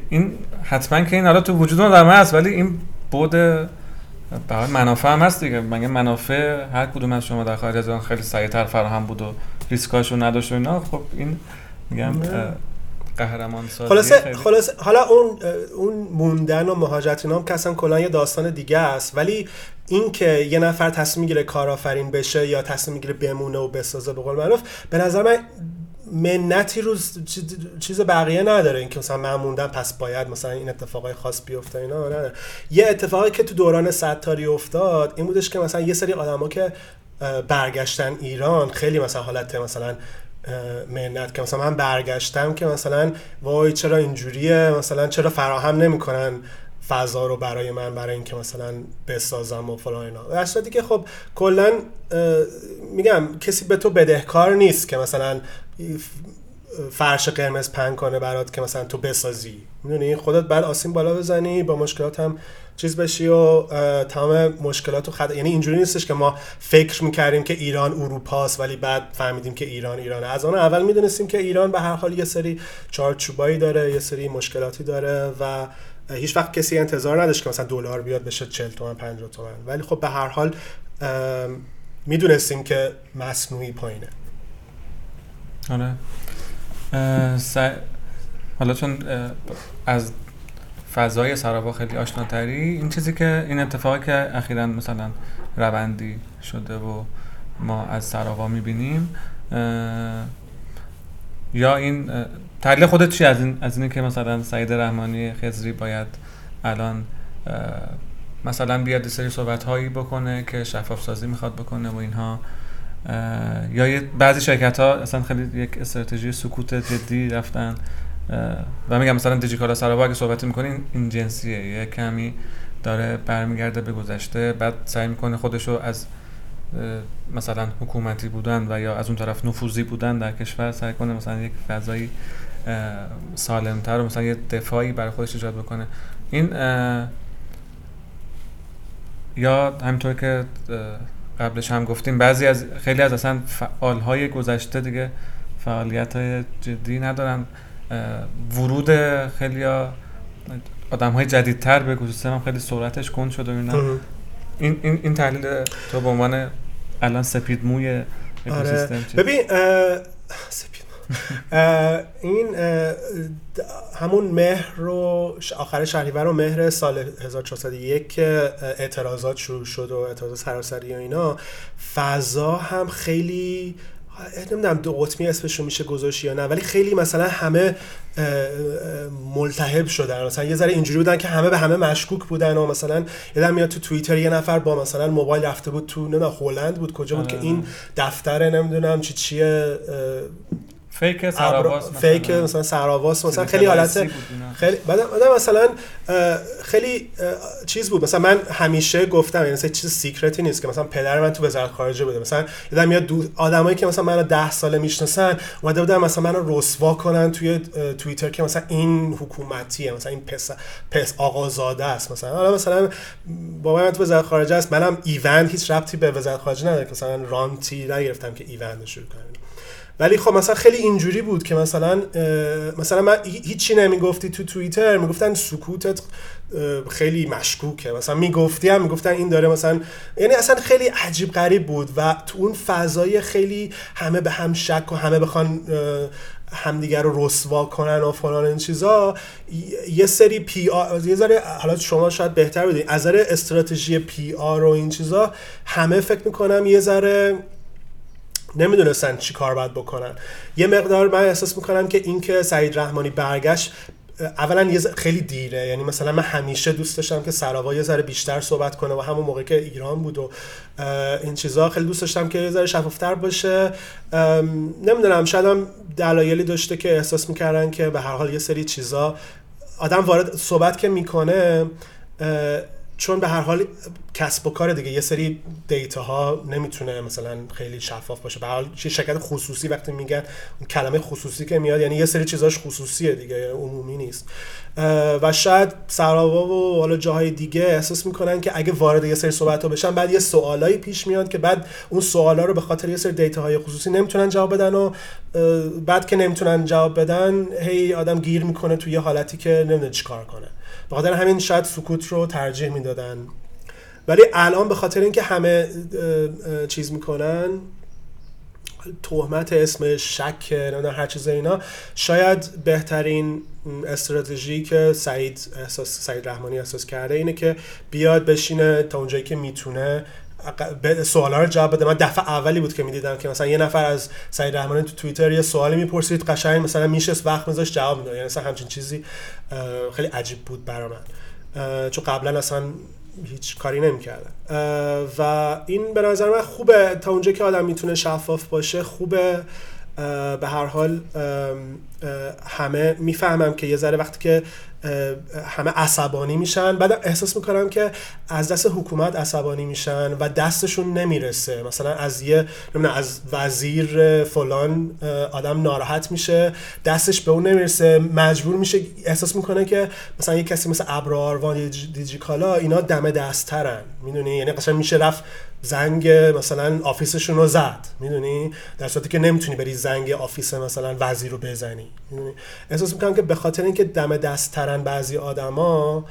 این حتما که این حالا تو وجود در من هست ولی این بود به منافع هم هست دیگه. مگه منافع هر کدوم از شما در خارج از خیلی سریعتر فراهم بود و ریسکاشو نداشت و اینا؟ خب این میگم قهرمان سازی خلاصه خلاصه حالا اون اون موندن و مهاجرت اینا هم که اصلا کلا یه داستان دیگه است. ولی این که یه نفر تصمیم می‌گیره کارآفرین بشه یا تصمیم می‌گیره بمونه و بسازه به قول معروف به نظر من منتی رو چیز بقیه نداره. اینکه مثلا من موندم پس باید مثلا این اتفاقای خاص بیفته اینا نداره. یه اتفاقی که تو دوران ستاری افتاد این بودش که مثلا یه سری آدما که برگشتن ایران خیلی مثلا حالت مثلا منت که مثلا من برگشتم که مثلا وای چرا اینجوریه مثلا چرا فراهم نمی‌کنن فضا رو برای من برای اینکه مثلا بسازم و فلان اینا. در دیگه خب کلا میگم کسی به تو بدهکار نیست که مثلا فرش قرمز پن کنه برات که مثلا تو بسازی. می‌دونی؟ خودت بعد آسین بالا بزنی با مشکلات هم چیز بشی و تمام مشکلات و خد... یعنی اینجوری نیستش که ما فکر می‌کردیم که ایران اروپاست ولی بعد فهمیدیم که ایران ایرانه. از آن اول می‌دونستیم که ایران به هر حال یه سری چارچوبایی داره یه سری مشکلاتی داره و هیچ وقت کسی انتظار نداشت که مثلا دلار بیاد بشه 40 تومن 50 تومن. ولی خب به هر حال می‌دونستیم که مصنوعی پایینه. آره. حالا چون از فضای سراوا خیلی آشناتری. این چیزی که این اتفاقی که اخیرا مثلا روندی شده و ما از سراوا می‌بینیم یا این تحلیل خودت چی؟ از این از اینه که مثلا سعید رحمانی خزری باید الان مثلا بیاد سری صحبت هایی بکنه که شفاف سازی می‌خواد بکنه و اینها یا بعضی شرکت ها اصلا خیلی یک استراتژی سکوت جدی رفتن. و میگم مثلا دیجیکالا سراوا اگه صحبت می‌کنین این جنسیه. یه کمی داره برمیگرده به گذشته بعد سعی می‌کنه خودشو از مثلا حکومتی بودن و یا از اون طرف نفوذی بودن در کشور سعی کنه مثلا یک فضایی سالمتر و مثلا یه دفاعی برای خودش ایجاد بکنه. این یا همینطور که قبلش هم گفتیم بعضی از خیلی از اصلا فعال گذشته دیگه فعالیت های جدی ندارن. ورود خیلی آدم های جدیدتر به اکوسیستم خیلی سرعتش کند شده این این این تحلیل تو به عنوان الان سپید موی آره. ببین سپید این همون مهر رو آخر شهریور و مهر سال 1401 که اعتراضات شروع شد و اعتراضات سراسری و اینا فضا هم خیلی نمی‌دونم دو قطمی اسمش رو میشه گذاشت یا نه ولی خیلی مثلا همه ملتهب شدن. مثلا یه ذره اینجوری بودن که همه به همه مشکوک بودن و مثلا یادم میاد تو توییتر یه نفر با مثلا موبایل رفته بود تو نه هلند بود کجا بود که این دفتر نمی‌دونم چی چیه fake سراواس fake مثلا سراواس مثلا خیلی حالت خیلی بعد مثلا خیلی چیز بود. مثلا من همیشه گفتم یعنی مثلا چیز secret ی نیست که مثلا پدر من تو وزارت خارجه بوده. مثلا یادم میاد آدمایی که مثلا منو 10 ساله می‌شناسن اومده بودن مثلا منو رسوا کنن توی توییتر که مثلا این حکومتیه مثلا این پس پس آقازاده است مثلا. حالا مثلا بابا من تو وزارت خارجه است منم ایونت هیچ ربطی به وزارت خارجه نداره مثلا رانتی نگرفتم که ایونت شروع کنم. ولی خب مثلا خیلی اینجوری بود که مثلا مثلا من هیچی نمی‌گفتی تو توییتر می‌گفتن سکوتت خیلی مشکوکه. مثلا می‌گفتی هم می‌گفتن این داره مثلا یعنی اصلا خیلی عجیب غریب بود و تو اون فضای خیلی همه به هم شک و همه بخوان همدیگر رو رسوا کنن و فلان این چیزا. یه سری پی آر یه ذره حالا شما شاید بهتر بدین از نظر استراتژی پی آر و این چیزا همه فکر می‌کنم یه ذره نمی‌دونستن چی کار باید بکنن. یه مقدار من احساس می‌کنم که اینکه سعید رحمانی برگشت اولا یه خیلی دیره. یعنی مثلا من همیشه دوست داشتم که سراوا یه ذره بیشتر صحبت کنه و همون موقع که ایران بود و این چیزا خیلی دوست داشتم که یه ذره شفافتر باشه. نمی‌دونم شاید هم دلایلی داشته که احساس می‌کردن که به هر حال یه سری چیزا آدم وارد صحبت که می‌کنه چون به هر حال کسب و کار دیگه یه سری دیتا ها نمی‌تونه مثلا خیلی شفاف باشه. به حال شرکت خصوصی وقتی میگن کلمه خصوصی که میاد یعنی یه سری چیزاش خصوصیه دیگه عمومی نیست. و شاید سراوا و حالا جاهای دیگه احساس می‌کنن که اگه وارد یه سری صحبت ها بشن بعد یه سوالایی پیش میاد که بعد اون سوالا رو به خاطر یه سری دیتا های خصوصی نمی‌تونن جواب بدن و بعد که نمی‌تونن جواب بدن هی آدم گیر می‌کنه توی حالتی که نمی‌دونه چیکار کنه. به خاطر همین شاید سکوت رو ترجیح می‌دادن. ولی الان به خاطر اینکه همه چیز می‌کنن تهمت اسم شک نمی‌دونم هر چیز اینا شاید بهترین استراتژی که سعید احساس سعید رحمانی احساس کرده اینه که بیاد بشینه تا اونجایی که می‌تونه سوالا رو جواب بده. من دفعه اولی بود که می‌دیدم که مثلا یه نفر از سعید رحمانی تو توییتر یه سوالی می‌پرسید قشنگ مثلا میشه وقت میذاشت جواب می‌داد. یعنی مثلا همچین چیزی خیلی عجیب بود برا من. چون قبلا اصلا هیچ کاری نمی‌کردن و این به نظر من خوبه. تا اونجا که آدم می‌تونه شفاف باشه خوبه. به هر حال همه می‌فهمم که یه ذره وقتی که همه عصبانی میشن بعد احساس می‌کنم که از دست حکومت عصبانی میشن و دستشون نمی‌رسه. مثلا از یه از وزیر فلان آدم ناراحت میشه دستش به اون نمی‌رسه مجبور میشه احساس می‌کنه که مثلا یه کسی مثل ابر آروان یا دیجیکالا اینا دم دستترن. می‌دونی؟ یعنی قشنگ میشه رفت زنگ مثلا office شون رو زد. می‌دونی؟ در صورتی که نمی‌تونی بری زنگ office مثلا وزیر رو بزنی. می‌دونی؟ احساس می‌کنم که به خاطر اینکه دم دست ترن بعضی آدما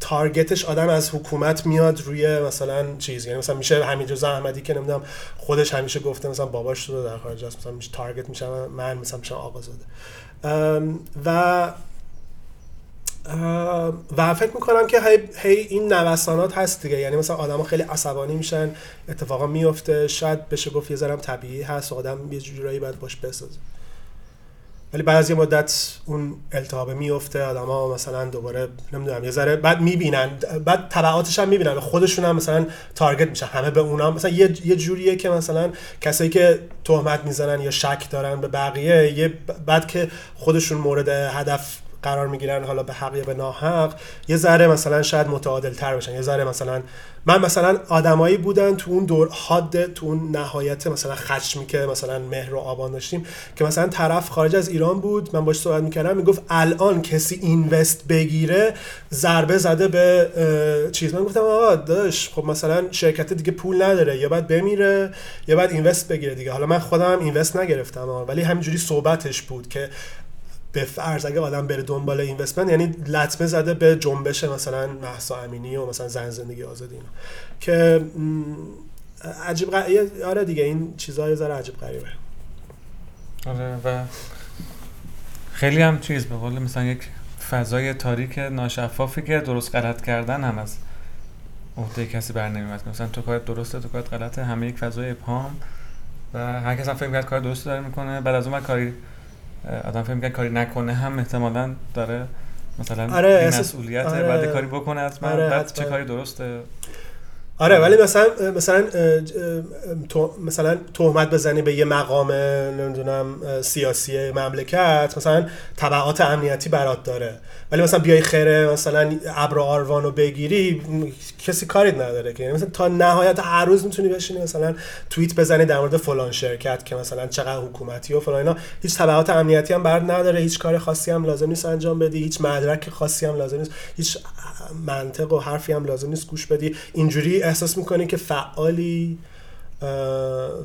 تارگتش آدم از حکومت میاد روی مثلا چیز. یعنی مثلا میشه حمید احمدی که نمی‌دونم خودش همیشه گفته مثلا باباش رو در خارج است مثلا میشه تارگت میشه من مثلا میشم آقازاده و و فکر می‌کنم که هی, هی این نوسانات هست دیگه. یعنی مثلا آدم خیلی عصبانی میشن اتفاقا میفته شاید بشه گفت یه ذرم طبیعی هست آدم یه جورایی باید باش بسازه. ولی بعد از یه مدت اون التهاب میفته ها مثلا دوباره نمی‌دونم یه ذره بعد می‌بینن. بعد تبعاتش هم می‌بینن. خودشون هم مثلا تارگت میشن. همه به اونا مثلا یه, یه جوریه که مثلا کسایی که تهمت می‌زنن یا شک دارن به بقیه یه بعد که خودشون مورد هدف قرار می‌گیرن حالا به حق یا به ناحق یه ذره مثلا شاید متعادل تر بشن. یه ذره مثلا من مثلا آدمایی بودن تو اون دور حاد تو اون نهایت مثلا خشمی که مثلا مهر و آبان داشتیم که مثلا طرف خارج از ایران بود من باش صحبت می‌کردم می‌گفت الان کسی اینوست بگیره ضربه زده به چیز. من گفتم آقا داش خب مثلا شرکت دیگه پول نداره یا بعد بمیره یا بعد اینوست بگیره دیگه. حالا من خودم اینوست نگرفتم ولی همینجوری صحبتش بود که به فرض اگه آدم بره دنبال اینوستمنت یعنی لطمه زده به جنبش مثلا محسا امینی و مثلا زن زندگی آزادی اینا. که عجیب غریبه آره دیگه این چیزها یه ذره عجیب غریبه. آره و خیلی هم چیز به قول مثلا یک فضای تاریک ناشفافی که درست غلط کردن هم از عهده کسی بر نمیاد مثلا تو کارت درسته تو کارت غلطه همه یک فضای ابهام و هر کس هم فکر کار درست داره می‌کنه بعد از اون کاری آدم فکر می‌کنه کاری نکنه هم احتمالا داره مثلا آره این مسئولیت آره. بعد کاری بکنه حتما. آره بعد چه کاری درسته؟ آره ولی مثلا مثلا مثلا تهمت بزنی به یه مقام نمی‌دونم سیاسی مملکت مثلا تبعات امنیتی برات داره. ولی مثلا بیای خیره مثلا ابر آروانو بگیری کسی کاری نداره که. مثلا تا نهایت هر روز می‌تونی بشینی مثلا توییت بزنی در مورد فلان شرکت که مثلا چقدر حکومتی و فلان اینا. هیچ تبعات امنیتی هم برات نداره هیچ کار خاصی هم لازم نیست انجام بدی هیچ مدرک خاصی هم لازم نیست هیچ منطق و حرفی هم لازم نیست گوش بدی. اینجوری احساس می‌کنی که فعالی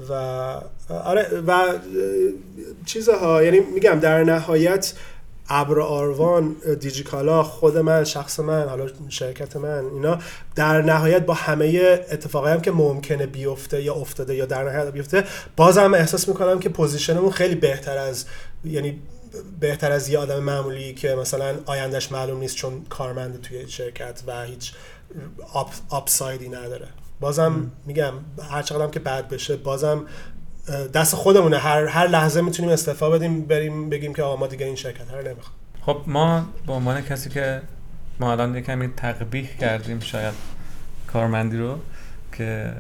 و آره و چیزها. یعنی میگم در نهایت ابر آروان دیجیکالا خود من شخص من حالا شرکت من اینا در نهایت با همه اتفاقی هم که ممکنه بیفته یا افتاده یا در نهایت بیفته بازم احساس می‌کنم که پوزیشنمون خیلی بهتر از یعنی بهتر از یه آدم معمولی که مثلا آیندهش معلوم نیست چون کارمند توی شرکت و هیچ آپ، آپسایدی نداره. بازم میگم هر چقدر که بد بشه بازم دست خودمونه. هر هر لحظه می‌تونیم استعفا بدیم بریم بگیم که آقا ما دیگه این شرکت رو نمی‌خوام. خب ما به عنوان کسی که ما الان یه کمی تقبیح کردیم شاید کارمندی رو که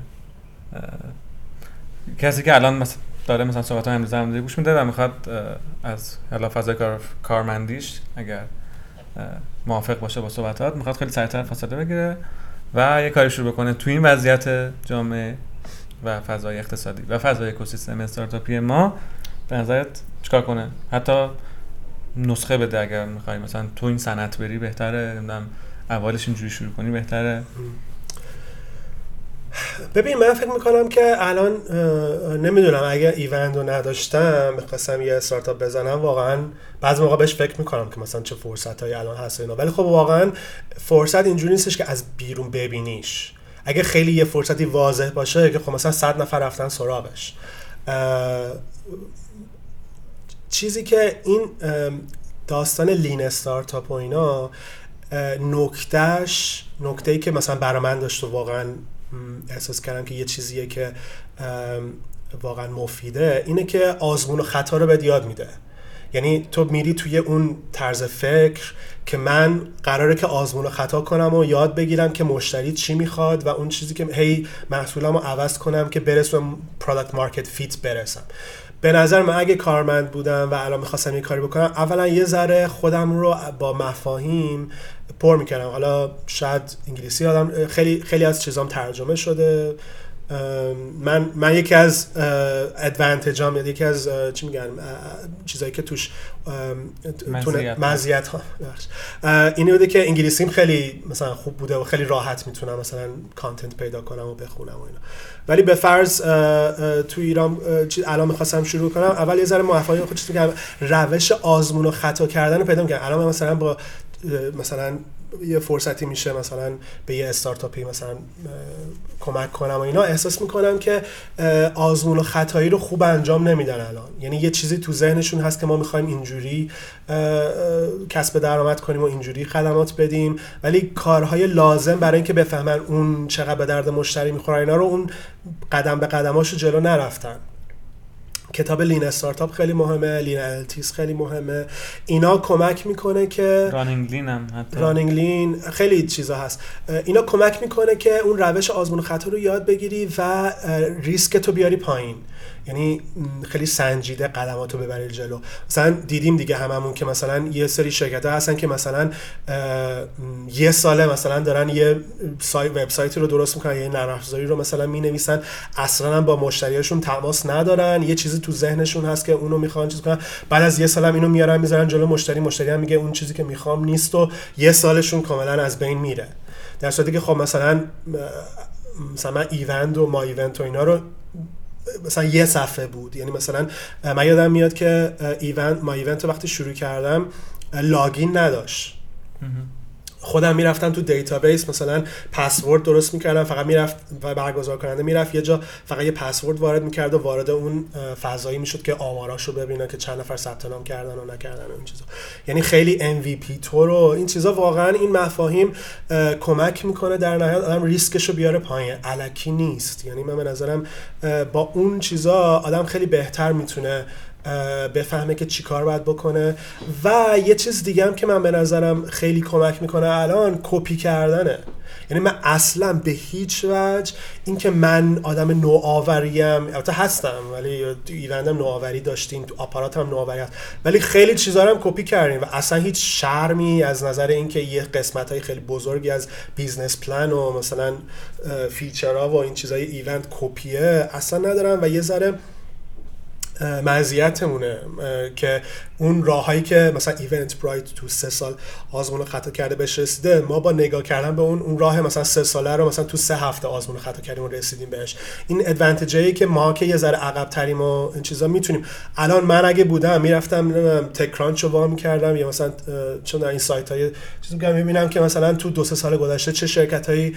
کسی که الان مثلا داره مثلا صحبت های امروز گوش میده و می‌خواد از حالا فضای کار... کارمندیش اگر موافق باشه با صحبتات. می‌خواد خیلی سریعتر فاصله بگیره و یه کاری شروع بکنه تو این وضعیت جامعه و فضای اقتصادی و فضای اکوسیستم استارتاپی ما. به نظرت چیکار کنه؟ حتی نسخه بده اگر می‌خوای. مثلا تو این صنعت بری بهتره نمی‌دونم اولش اینجوری شروع کنی بهتره. ببین من فکر می‌کنم که الان نمی‌دونم اگر ایونت رو نداشتم می‌خواستم یه استارتاپ بزنم واقعا بعضی موقع بهش فکر می‌کنم که مثلا چه فرصت هایی الان هست اینا. ولی خب واقعا فرصت اینجوری نیستش که از بیرون ببینیش. اگه خیلی یه فرصتی واضح باشه که خب مثلا صد نفر رفتن سراغش. چیزی که این داستان لین استارتاپ و اینا نکتهش نکته ای که مثلا برای من داشت و واقعا احساس کردم که یه چیزیه که واقعا مفیده. اینه که آزمون و خطا رو بهت یاد میده. یعنی تو میری توی اون طرز فکر که من قراره که آزمون و خطا کنم و یاد بگیرم که مشتری چی می‌خواد و اون چیزی که هی محصولم رو عوض کنم که برسم product market fit برسم. به نظر من اگه کارمند بودم و الان می‌خواستم یه کاری بکنم اولا یه ذره خودم رو با مفاهیم پر می‌کردم. حالا شاید انگلیسی آدم خیلی خیلی از چیزام ترجمه شده. من من یکی از ادوانتجام یا یکی از چی میگن چیزایی که توش مزیت. ها اینه بوده که انگلیسیم خیلی مثلا خوب بوده و خیلی راحت می‌تونم مثلا کانتنت پیدا کنم و بخونم و اینا. ولی به فرض تو ایران الان می‌خواستم شروع کنم اول یه ذره موفقی خود چیزی روش آزمون و خطا کردن پیدا می‌کنم الان مثلا با مثلا یه فرصتی میشه مثلا به یه استارتاپی مثلا کمک کنم و اینا. احساس می‌کنم که آزمون و خطایی رو خوب انجام نمیدن الان. یعنی یه چیزی تو ذهنشون هست که ما می‌خوایم اینجوری کسب درآمد کنیم و اینجوری خدمات بدیم. ولی کارهای لازم برای اینکه بفهمن اون چقدر به درد مشتری می‌خوره اینا رو اون قدم به قدماشو جلو نرفتن. کتاب لین استارتاپ خیلی مهمه لین التیس خیلی مهمه. اینا کمک می‌کنه که رانینگ لین هم حتی. رانینگ لین خیلی چیزا هست. اینا کمک می‌کنه که اون روش آزمون خطا رو یاد بگیری و ریسک تو بیاری پایین. یعنی خیلی سنجیده قدماتو ببری جلو. مثلا دیدیم دیگه هممون که مثلا یه سری شرکت ها هستن که مثلا یه ساله مثلا دارن یه سایت وبسایتی رو درست می‌کنن یه نرم افزاری رو مثلا می‌نویسن. اصلا با مشتریاشون تماس ندارن یه چیزی تو ذهنشون هست که اونو می‌خوان چیز کنن. بعد از یه سال هم اینو میارن می‌ذارن جلو مشتری. مشتری هم میگه اون چیزی که می‌خوام نیست و یه سالشون کاملا از بین میره. در صورتی که خب مثلا مثلا من ایوند و ما ایوند و اینا رو مثلا یه صفحه بود. یعنی مثلا من یادم میاد که ایوند ما ایوند وقتی شروع کردم login نداشت. خودم می‌رفتم تو database مثلا پسورد درست می‌کردم فقط می‌رفت و برگزار کننده می‌رفت. یه جا فقط یه پسورد وارد می‌کرد و وارد اون فضایی می‌شد که آماراشو ببینه که چند نفر ثبت نام کردن و نکردن و این چیزا. یعنی خیلی MVP تو و این چیزا واقعا این مفاهیم کمک می‌کنه در نهایت آدم ریسکشو بیاره پایین. علکی نیست. یعنی من به نظرم با اون چیزا آدم خیلی بهتر می‌تونه بفهمه که چی کار باید بکنه. و یه چیز دیگه هم که من به نظرم خیلی کمک می‌کنه الان کپی کردنه. یعنی من اصلا به هیچ وجه اینکه من آدم نوآوریم البته هستم ولی ایوندم نوآوری داشتیم تو آپارات هم نوآوری هست. ولی خیلی چیزا هم کپی کردیم و اصلا هیچ شرمی از نظر اینکه یه قسمت های خیلی بزرگی از business plan و مثلا feature ها و این چیزای ایوند کپیه اصلا ندارم. و یه ذره مزیتمونه که اون راههایی که مثلا Eventbrite تو سه سال آزمون خطا کرده بهش رسیده ما با نگاه کردن به اون اون راه مثلا سه ساله رو مثلا تو سه هفته آزمون خطا کردیم و رسیدیم بهش. این ادوانتجی که ما که یه ذره عقب تریم و این چیزا می‌تونیم. الان من اگه بودم می‌رفتم تک کرانچ رو وا می‌کردم یا مثلا چون این سایت های چیزی میگم می‌بینم که مثلا تو دو سه سال گذشته چه شرکت هایی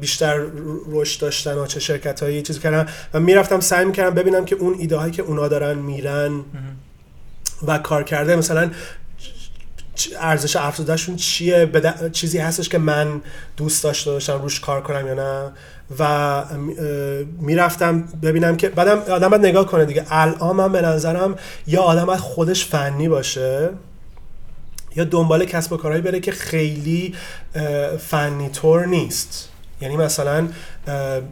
بیشتر رشد داشتن و چه شرکت هایی چیزی کردن و می‌رفتم سعی می‌کردم ببینم که اون ایده هایی که اونا دارن میرن و کار کرده مثلا ارزش افزودهشون چیه؟ چیزی هستش که من دوست داشته باشم روش کار کنم یا نه؟ و می‌رفتم ببینم که بعدم آدم باید نگاه کنه دیگه. الان من به نظرم یا آدم باید خودش فنی باشه یا دنبال کسب و کارهایی بره که خیلی فنی طور نیست. یعنی مثلا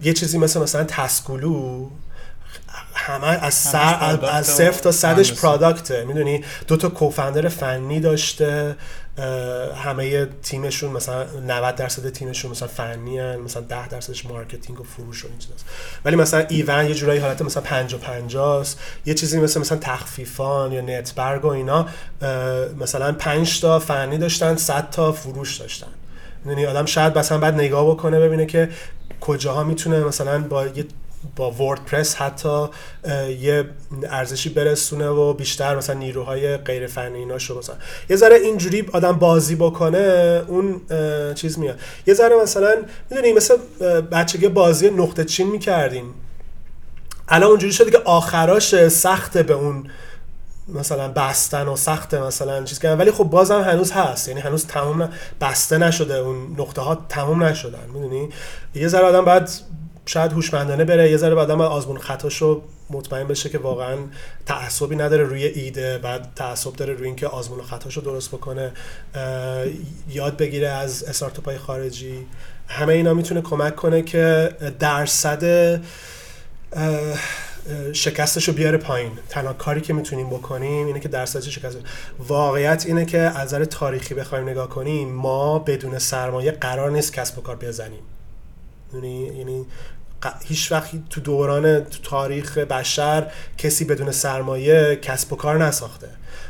یه چیزی مثل مثلا تسکولو همه از سر از صفر تا صدش product ه می‌دونی؟ دو تا co-founder فنی داشته همه تیمشون مثلا 90 درصد تیمشون مثلا فنی هن. مثلا 10 درصدش marketing و فروش و این چیزاست. ولی مثلا ایوند یه جورایی حالت مثلا 50 50 است یه چیزی مثل مثلا تخفیفان یا نتبرگ و اینا مثلا 5 تا فنی داشتن 100 تا فروش داشتن. یعنی آدم شاید مثلا بعد نگاه بکنه ببینه که کجاها می‌تونه مثلا با یه با وردپرس حتی یه ارزشی برسونه و بیشتر مثلا نیروهای غیر فنی اینا شو مثلا. یه ذره اینجوری آدم بازی بکنه اون چیز میاد. یه ذره مثلا می‌دونی مثل بچگی بازی نقطه چین می‌کردیم. الان اونجوری شده که آخراش سخته به اون مثلا بستن و سخته مثلا چیز کردن. ولی خب بازم هنوز هست. یعنی هنوز تمام بسته نشده. اون نقطه ها تمام نشدن. می‌دونی؟ یه ذره آدم بعد شاید هوشمندانه بره یه ذره بعدم آزمون خطاشو مطمئن بشه که واقعا تعصبی نداره روی ایده بعد تعصب داره روی اینکه آزمون و خطاشو درست بکنه. یاد بگیره از استارتاپ خارجی. همه اینا می‌تونه کمک کنه که درصد شکستش رو بیاره پایین. تنها کاری که می‌تونیم بکنیم اینه که درصد شکست. واقعیت اینه که از نظر تاریخی بخوایم نگاه کنیم ما بدون سرمایه قرار نیست کسب و کار بزنیم. یعنی یعنی هیچ وقت تو دوران تو تاریخ بشر کسی بدون سرمایه کسب و کار نساخته.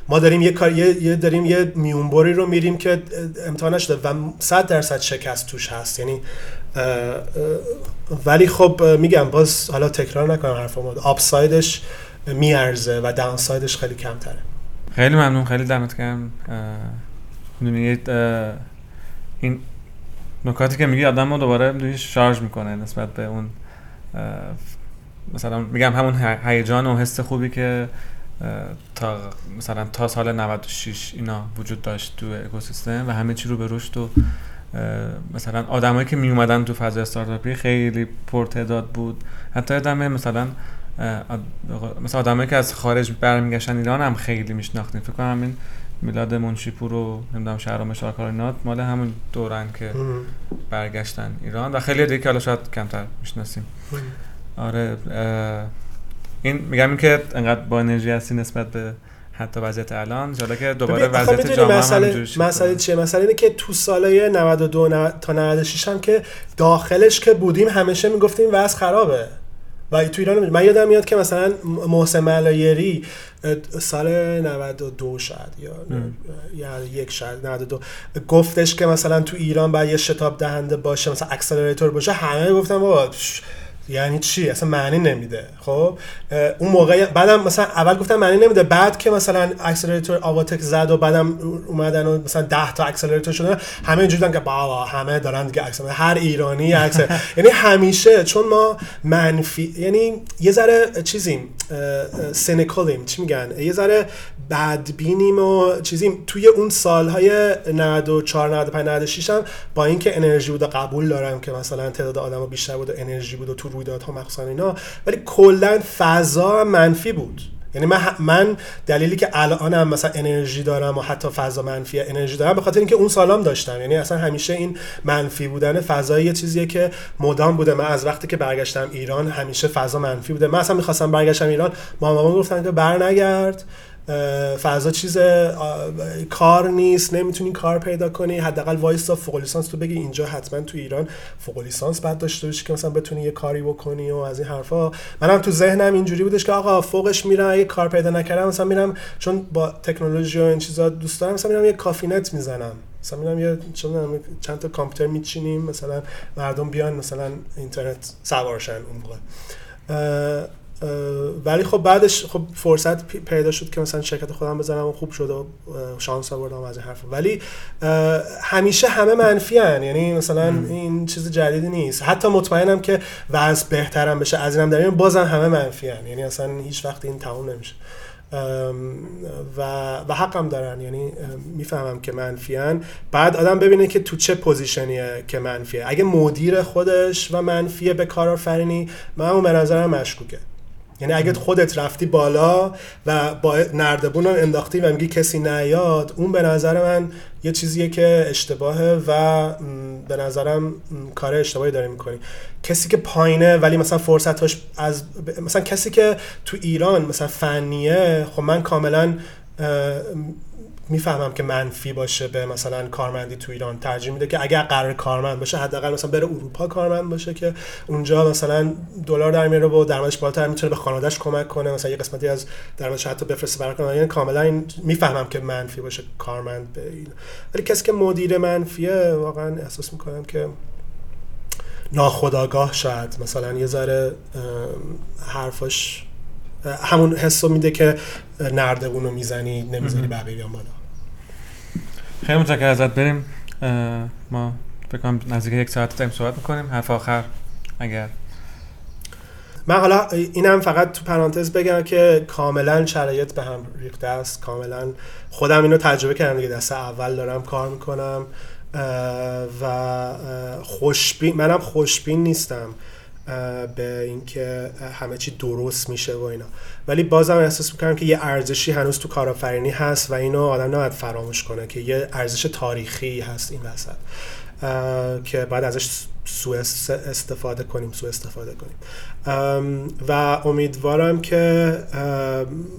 ما داریم یه کار یه داریم یه میونبری رو میریم که امتحان نشده و 100 درصد شکست توش هست. یعنی ولی خب میگم باز حالا تکرار نکنم حرفمو آپسایدش میارزه و داونسایدش خیلی کمتره. خیلی ممنون خیلی دمت گرم. این نکاتی که میگی آدم رو دوباره شارژ می‌کنه نسبت به اون مثلا میگم همون هیجان و حس خوبی که تا مثلا تا سال 96 اینا وجود داشت تو اکوسیستم و همه چی رو به رشد و مثلا آدمایی که می اومدن تو فضای استارتاپی خیلی پرتعداد بود. حتی آدم مثلا مثلا آدمایی که از خارج برمیگشتن ایران هم خیلی میشناختیم. فکر کنم همین میلاد منشیپور و نمی‌دونم شهرام شارکارینات مال همون دورن که برگشتن ایران و خیلی دیگه حالا شاید کمتر می‌شناسیم. آره این میگم این که انقدر با انرژی هستی نسبت به حتی وضعیت الان جالا که دوباره وضعیت جامعه مسئله مسئله چیه؟ مسئله اینه که تو سالهای 92 تا 96 هم که داخلش که بودیم همیشه می‌گفتیم وضع خرابه. و تو ایران من یادم میاد که مثلا محسن ملایری سال 92 شاید یا یا یک شاید 92 گفتش که مثلا تو ایران باید یه شتاب دهنده باشه مثلا اکسلراتور باشه. همه گفتن بابا یعنی چی؟ اصلا معنی نمیده. خب؟ اون موقع بعدم مثلا اول گفتم معنی نمیده. بعد که مثلا اکسلراتور آواتک زد و بعدم اومدن و مثلا 10 تا accelerator شدن همه اینجوری که بابا همه دارن دیگه accelerator هر ایرانی accel یعنی همیشه چون ما منفی یعنی یه ذره چیزیم cynical یم چی میگن؟ یه ذره بدبینیم و چیزیم. توی اون سالهای 94 95 96 هم با اینکه انرژی بود و قبول دارم که مثلا تعداد آدم بیشتر بود و انرژی بود و تو رویدادها مخصوصا اینا ولی کلا فضا منفی بود. یعنی من, من دلیلی که الانم مثلا انرژی دارم و حتی فضا منفی انرژی دارم به خاطر اینکه اون سالام داشتم. یعنی اصلا همیشه این منفی بودن فضای یه چیزیه که مدام بوده. من از وقتی که برگشتم ایران همیشه فضا منفی بوده. من اصلا می‌خواستم برگشتم ایران مامان گفتن که برنگرد. فضا چیز کار نیست نمی‌تونی کار پیدا کنی. حداقل وایسا فوق لیسانس تو بگی اینجا حتما تو ایران فوق لیسانس بعد داشته باشی که مثلا بتونی یه کاری بکنی و از این حرفا. منم تو ذهنم اینجوری بودش که آقا فوقش میرم اگه کار پیدا نکردم مثلا میرم چون با تکنولوژی و این چیزا دوست دارم مثلا میرم یه کافی‌نت می‌زنم. مثلا میرم یه چند تا کامپیوتر میچینیم مثلا مردم بیان مثلا اینترنت سوارشن اون موقع. ولی خب بعدش خب فرصت پیدا شد که مثلا شرکت خودم بزنم و خوب شد و شانس آوردم از این حرف ولی همیشه همه منفی هن. یعنی مثلا این چیز جدیدی نیست. حتی مطمئنم که وضع بهترم بشه. از اینم داریم. بازم همه منفی هن. یعنی اصلا هیچ وقت این تموم نمیشه. و, و حقم دارن. یعنی می‌فهمم که منفیان بعد آدم ببینه که تو چه پوزیشنیه که منفیه. اگه مدیر خودش و منفیه به کارآفرینی من اون به نظرم مشکوکه. یعنی اگه خودت رفتی بالا و با نردبون انداختی و میگی کسی نیاد اون به نظر من یه چیزیه که اشتباهه و به نظرم کار اشتباهی داری می‌کنی. کسی که پایینه ولی مثلا فرصتاش از مثلا کسی که تو ایران مثلا فنیه خب من کاملا می‌فهمم که منفی باشه به مثلا کارمندی تو ایران ترجیح میده که اگر قرار کارمند باشه حداقل مثلا بره اروپا کارمند باشه که اونجا مثلا دلار در میاره و درآمدش بالاتر می‌تونه به خانوادهش کمک کنه مثلا یه قسمتی از درآمدش حتی بفرسته برای کارمند یعنی کاملا این می‌فهمم که منفی باشه کارمند به این. ولی کسی که مدیر منفیه واقعا احساس می‌کنم که ناخداگاه شاید مثلا یه ذره حرفاش همون حسو میده که نردبون رو می‌زنی نمی‌زنی بقیه بیان بالا. خیلی متشکرم ازت بریم. ما فکر کنم نزدیک یک ساعت داریم صحبت می‌کنیم. حرف آخر اگر. من حالا اینم فقط تو پرانتز بگم که کاملا شرایط به هم ریخته است. کاملا خودم اینو تجربه کردم دیگه. دست اول دارم کار می‌کنم. و خوشبین منم خوشبین نیستم. به اینکه همه چی درست میشه و اینا. ولی بازم احساس می‌کنم که یه ارزشی هنوز تو کارآفرینی هست و اینو آدم نباید فراموش کنه که یه ارزش تاریخی هست این وسط. که بعد ازش سو استفاده کنیم سو استفاده کنیم. و امیدوارم که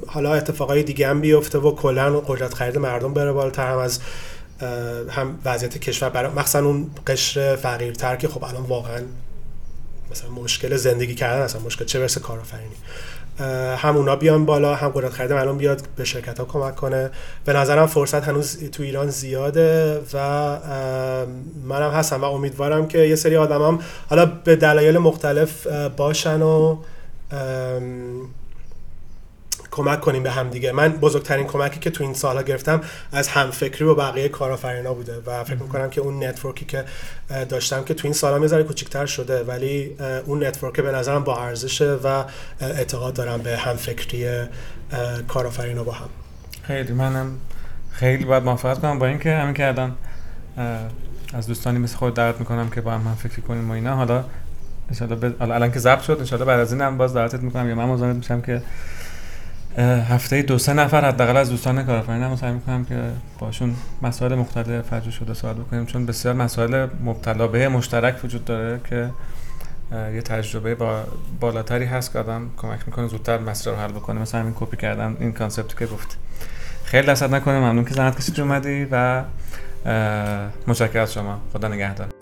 حالا اتفاقای دیگه هم بیفته و کلا قدرت خرید مردم بره بالاتر هم از هم وضعیت کشور برای مثلا اون قشر فقیرتر که خب الان واقعا مثلا مشکل زندگی کردن اصلا مشکل چه برسه کارآفرینی. هم اونا بیان بالا هم قدرت خرید الان بیاد به شرکت ها کمک کنه. به نظرم فرصت هنوز تو ایران زیاده و منم هستم و امیدوارم که یه سری آدم هم حالا به دلایل مختلف باشن و کمک کنیم به هم دیگه من بزرگترین کمکی که تو این سالها گرفتم از همفکری و بقیه کارآفرینا بوده و فکر می‌کنم که اون network ی که داشتم که تو این سالها می‌ذاره کوچیک‌تر شده ولی اون network به نظرم با ارزشه و اعتقاد دارم به همفکری کارآفرینا با هم. خیلی منم خیلی باید موافقت کنم با اینکه همین که الان از دوستانی مثل خود دعوت می‌کنم که با هم هم فکر کنیم و اینا حالا ان الان که ضبط شد ان بعد از این هم باز دعوتت می‌کنم یا من مزاحمت میشم که هفته دو سه نفر حداقل از دوستان کارآفرینم سعی می‌کنم که باشون مسائل مختلف فجر شده صحبت بکنیم چون بسیار مسائل مبتلا به مشترک وجود داره که یه تجربه با بالاتری هست که آدم کمک می‌کنه زودتر مسئله رو حل بکنه. مثلا همین کپی کردن این concept ی که گفتی خیلی دست نکنه ممنون که زحمت کشید اومدی و متشکرم از شما. خدا نگهدار.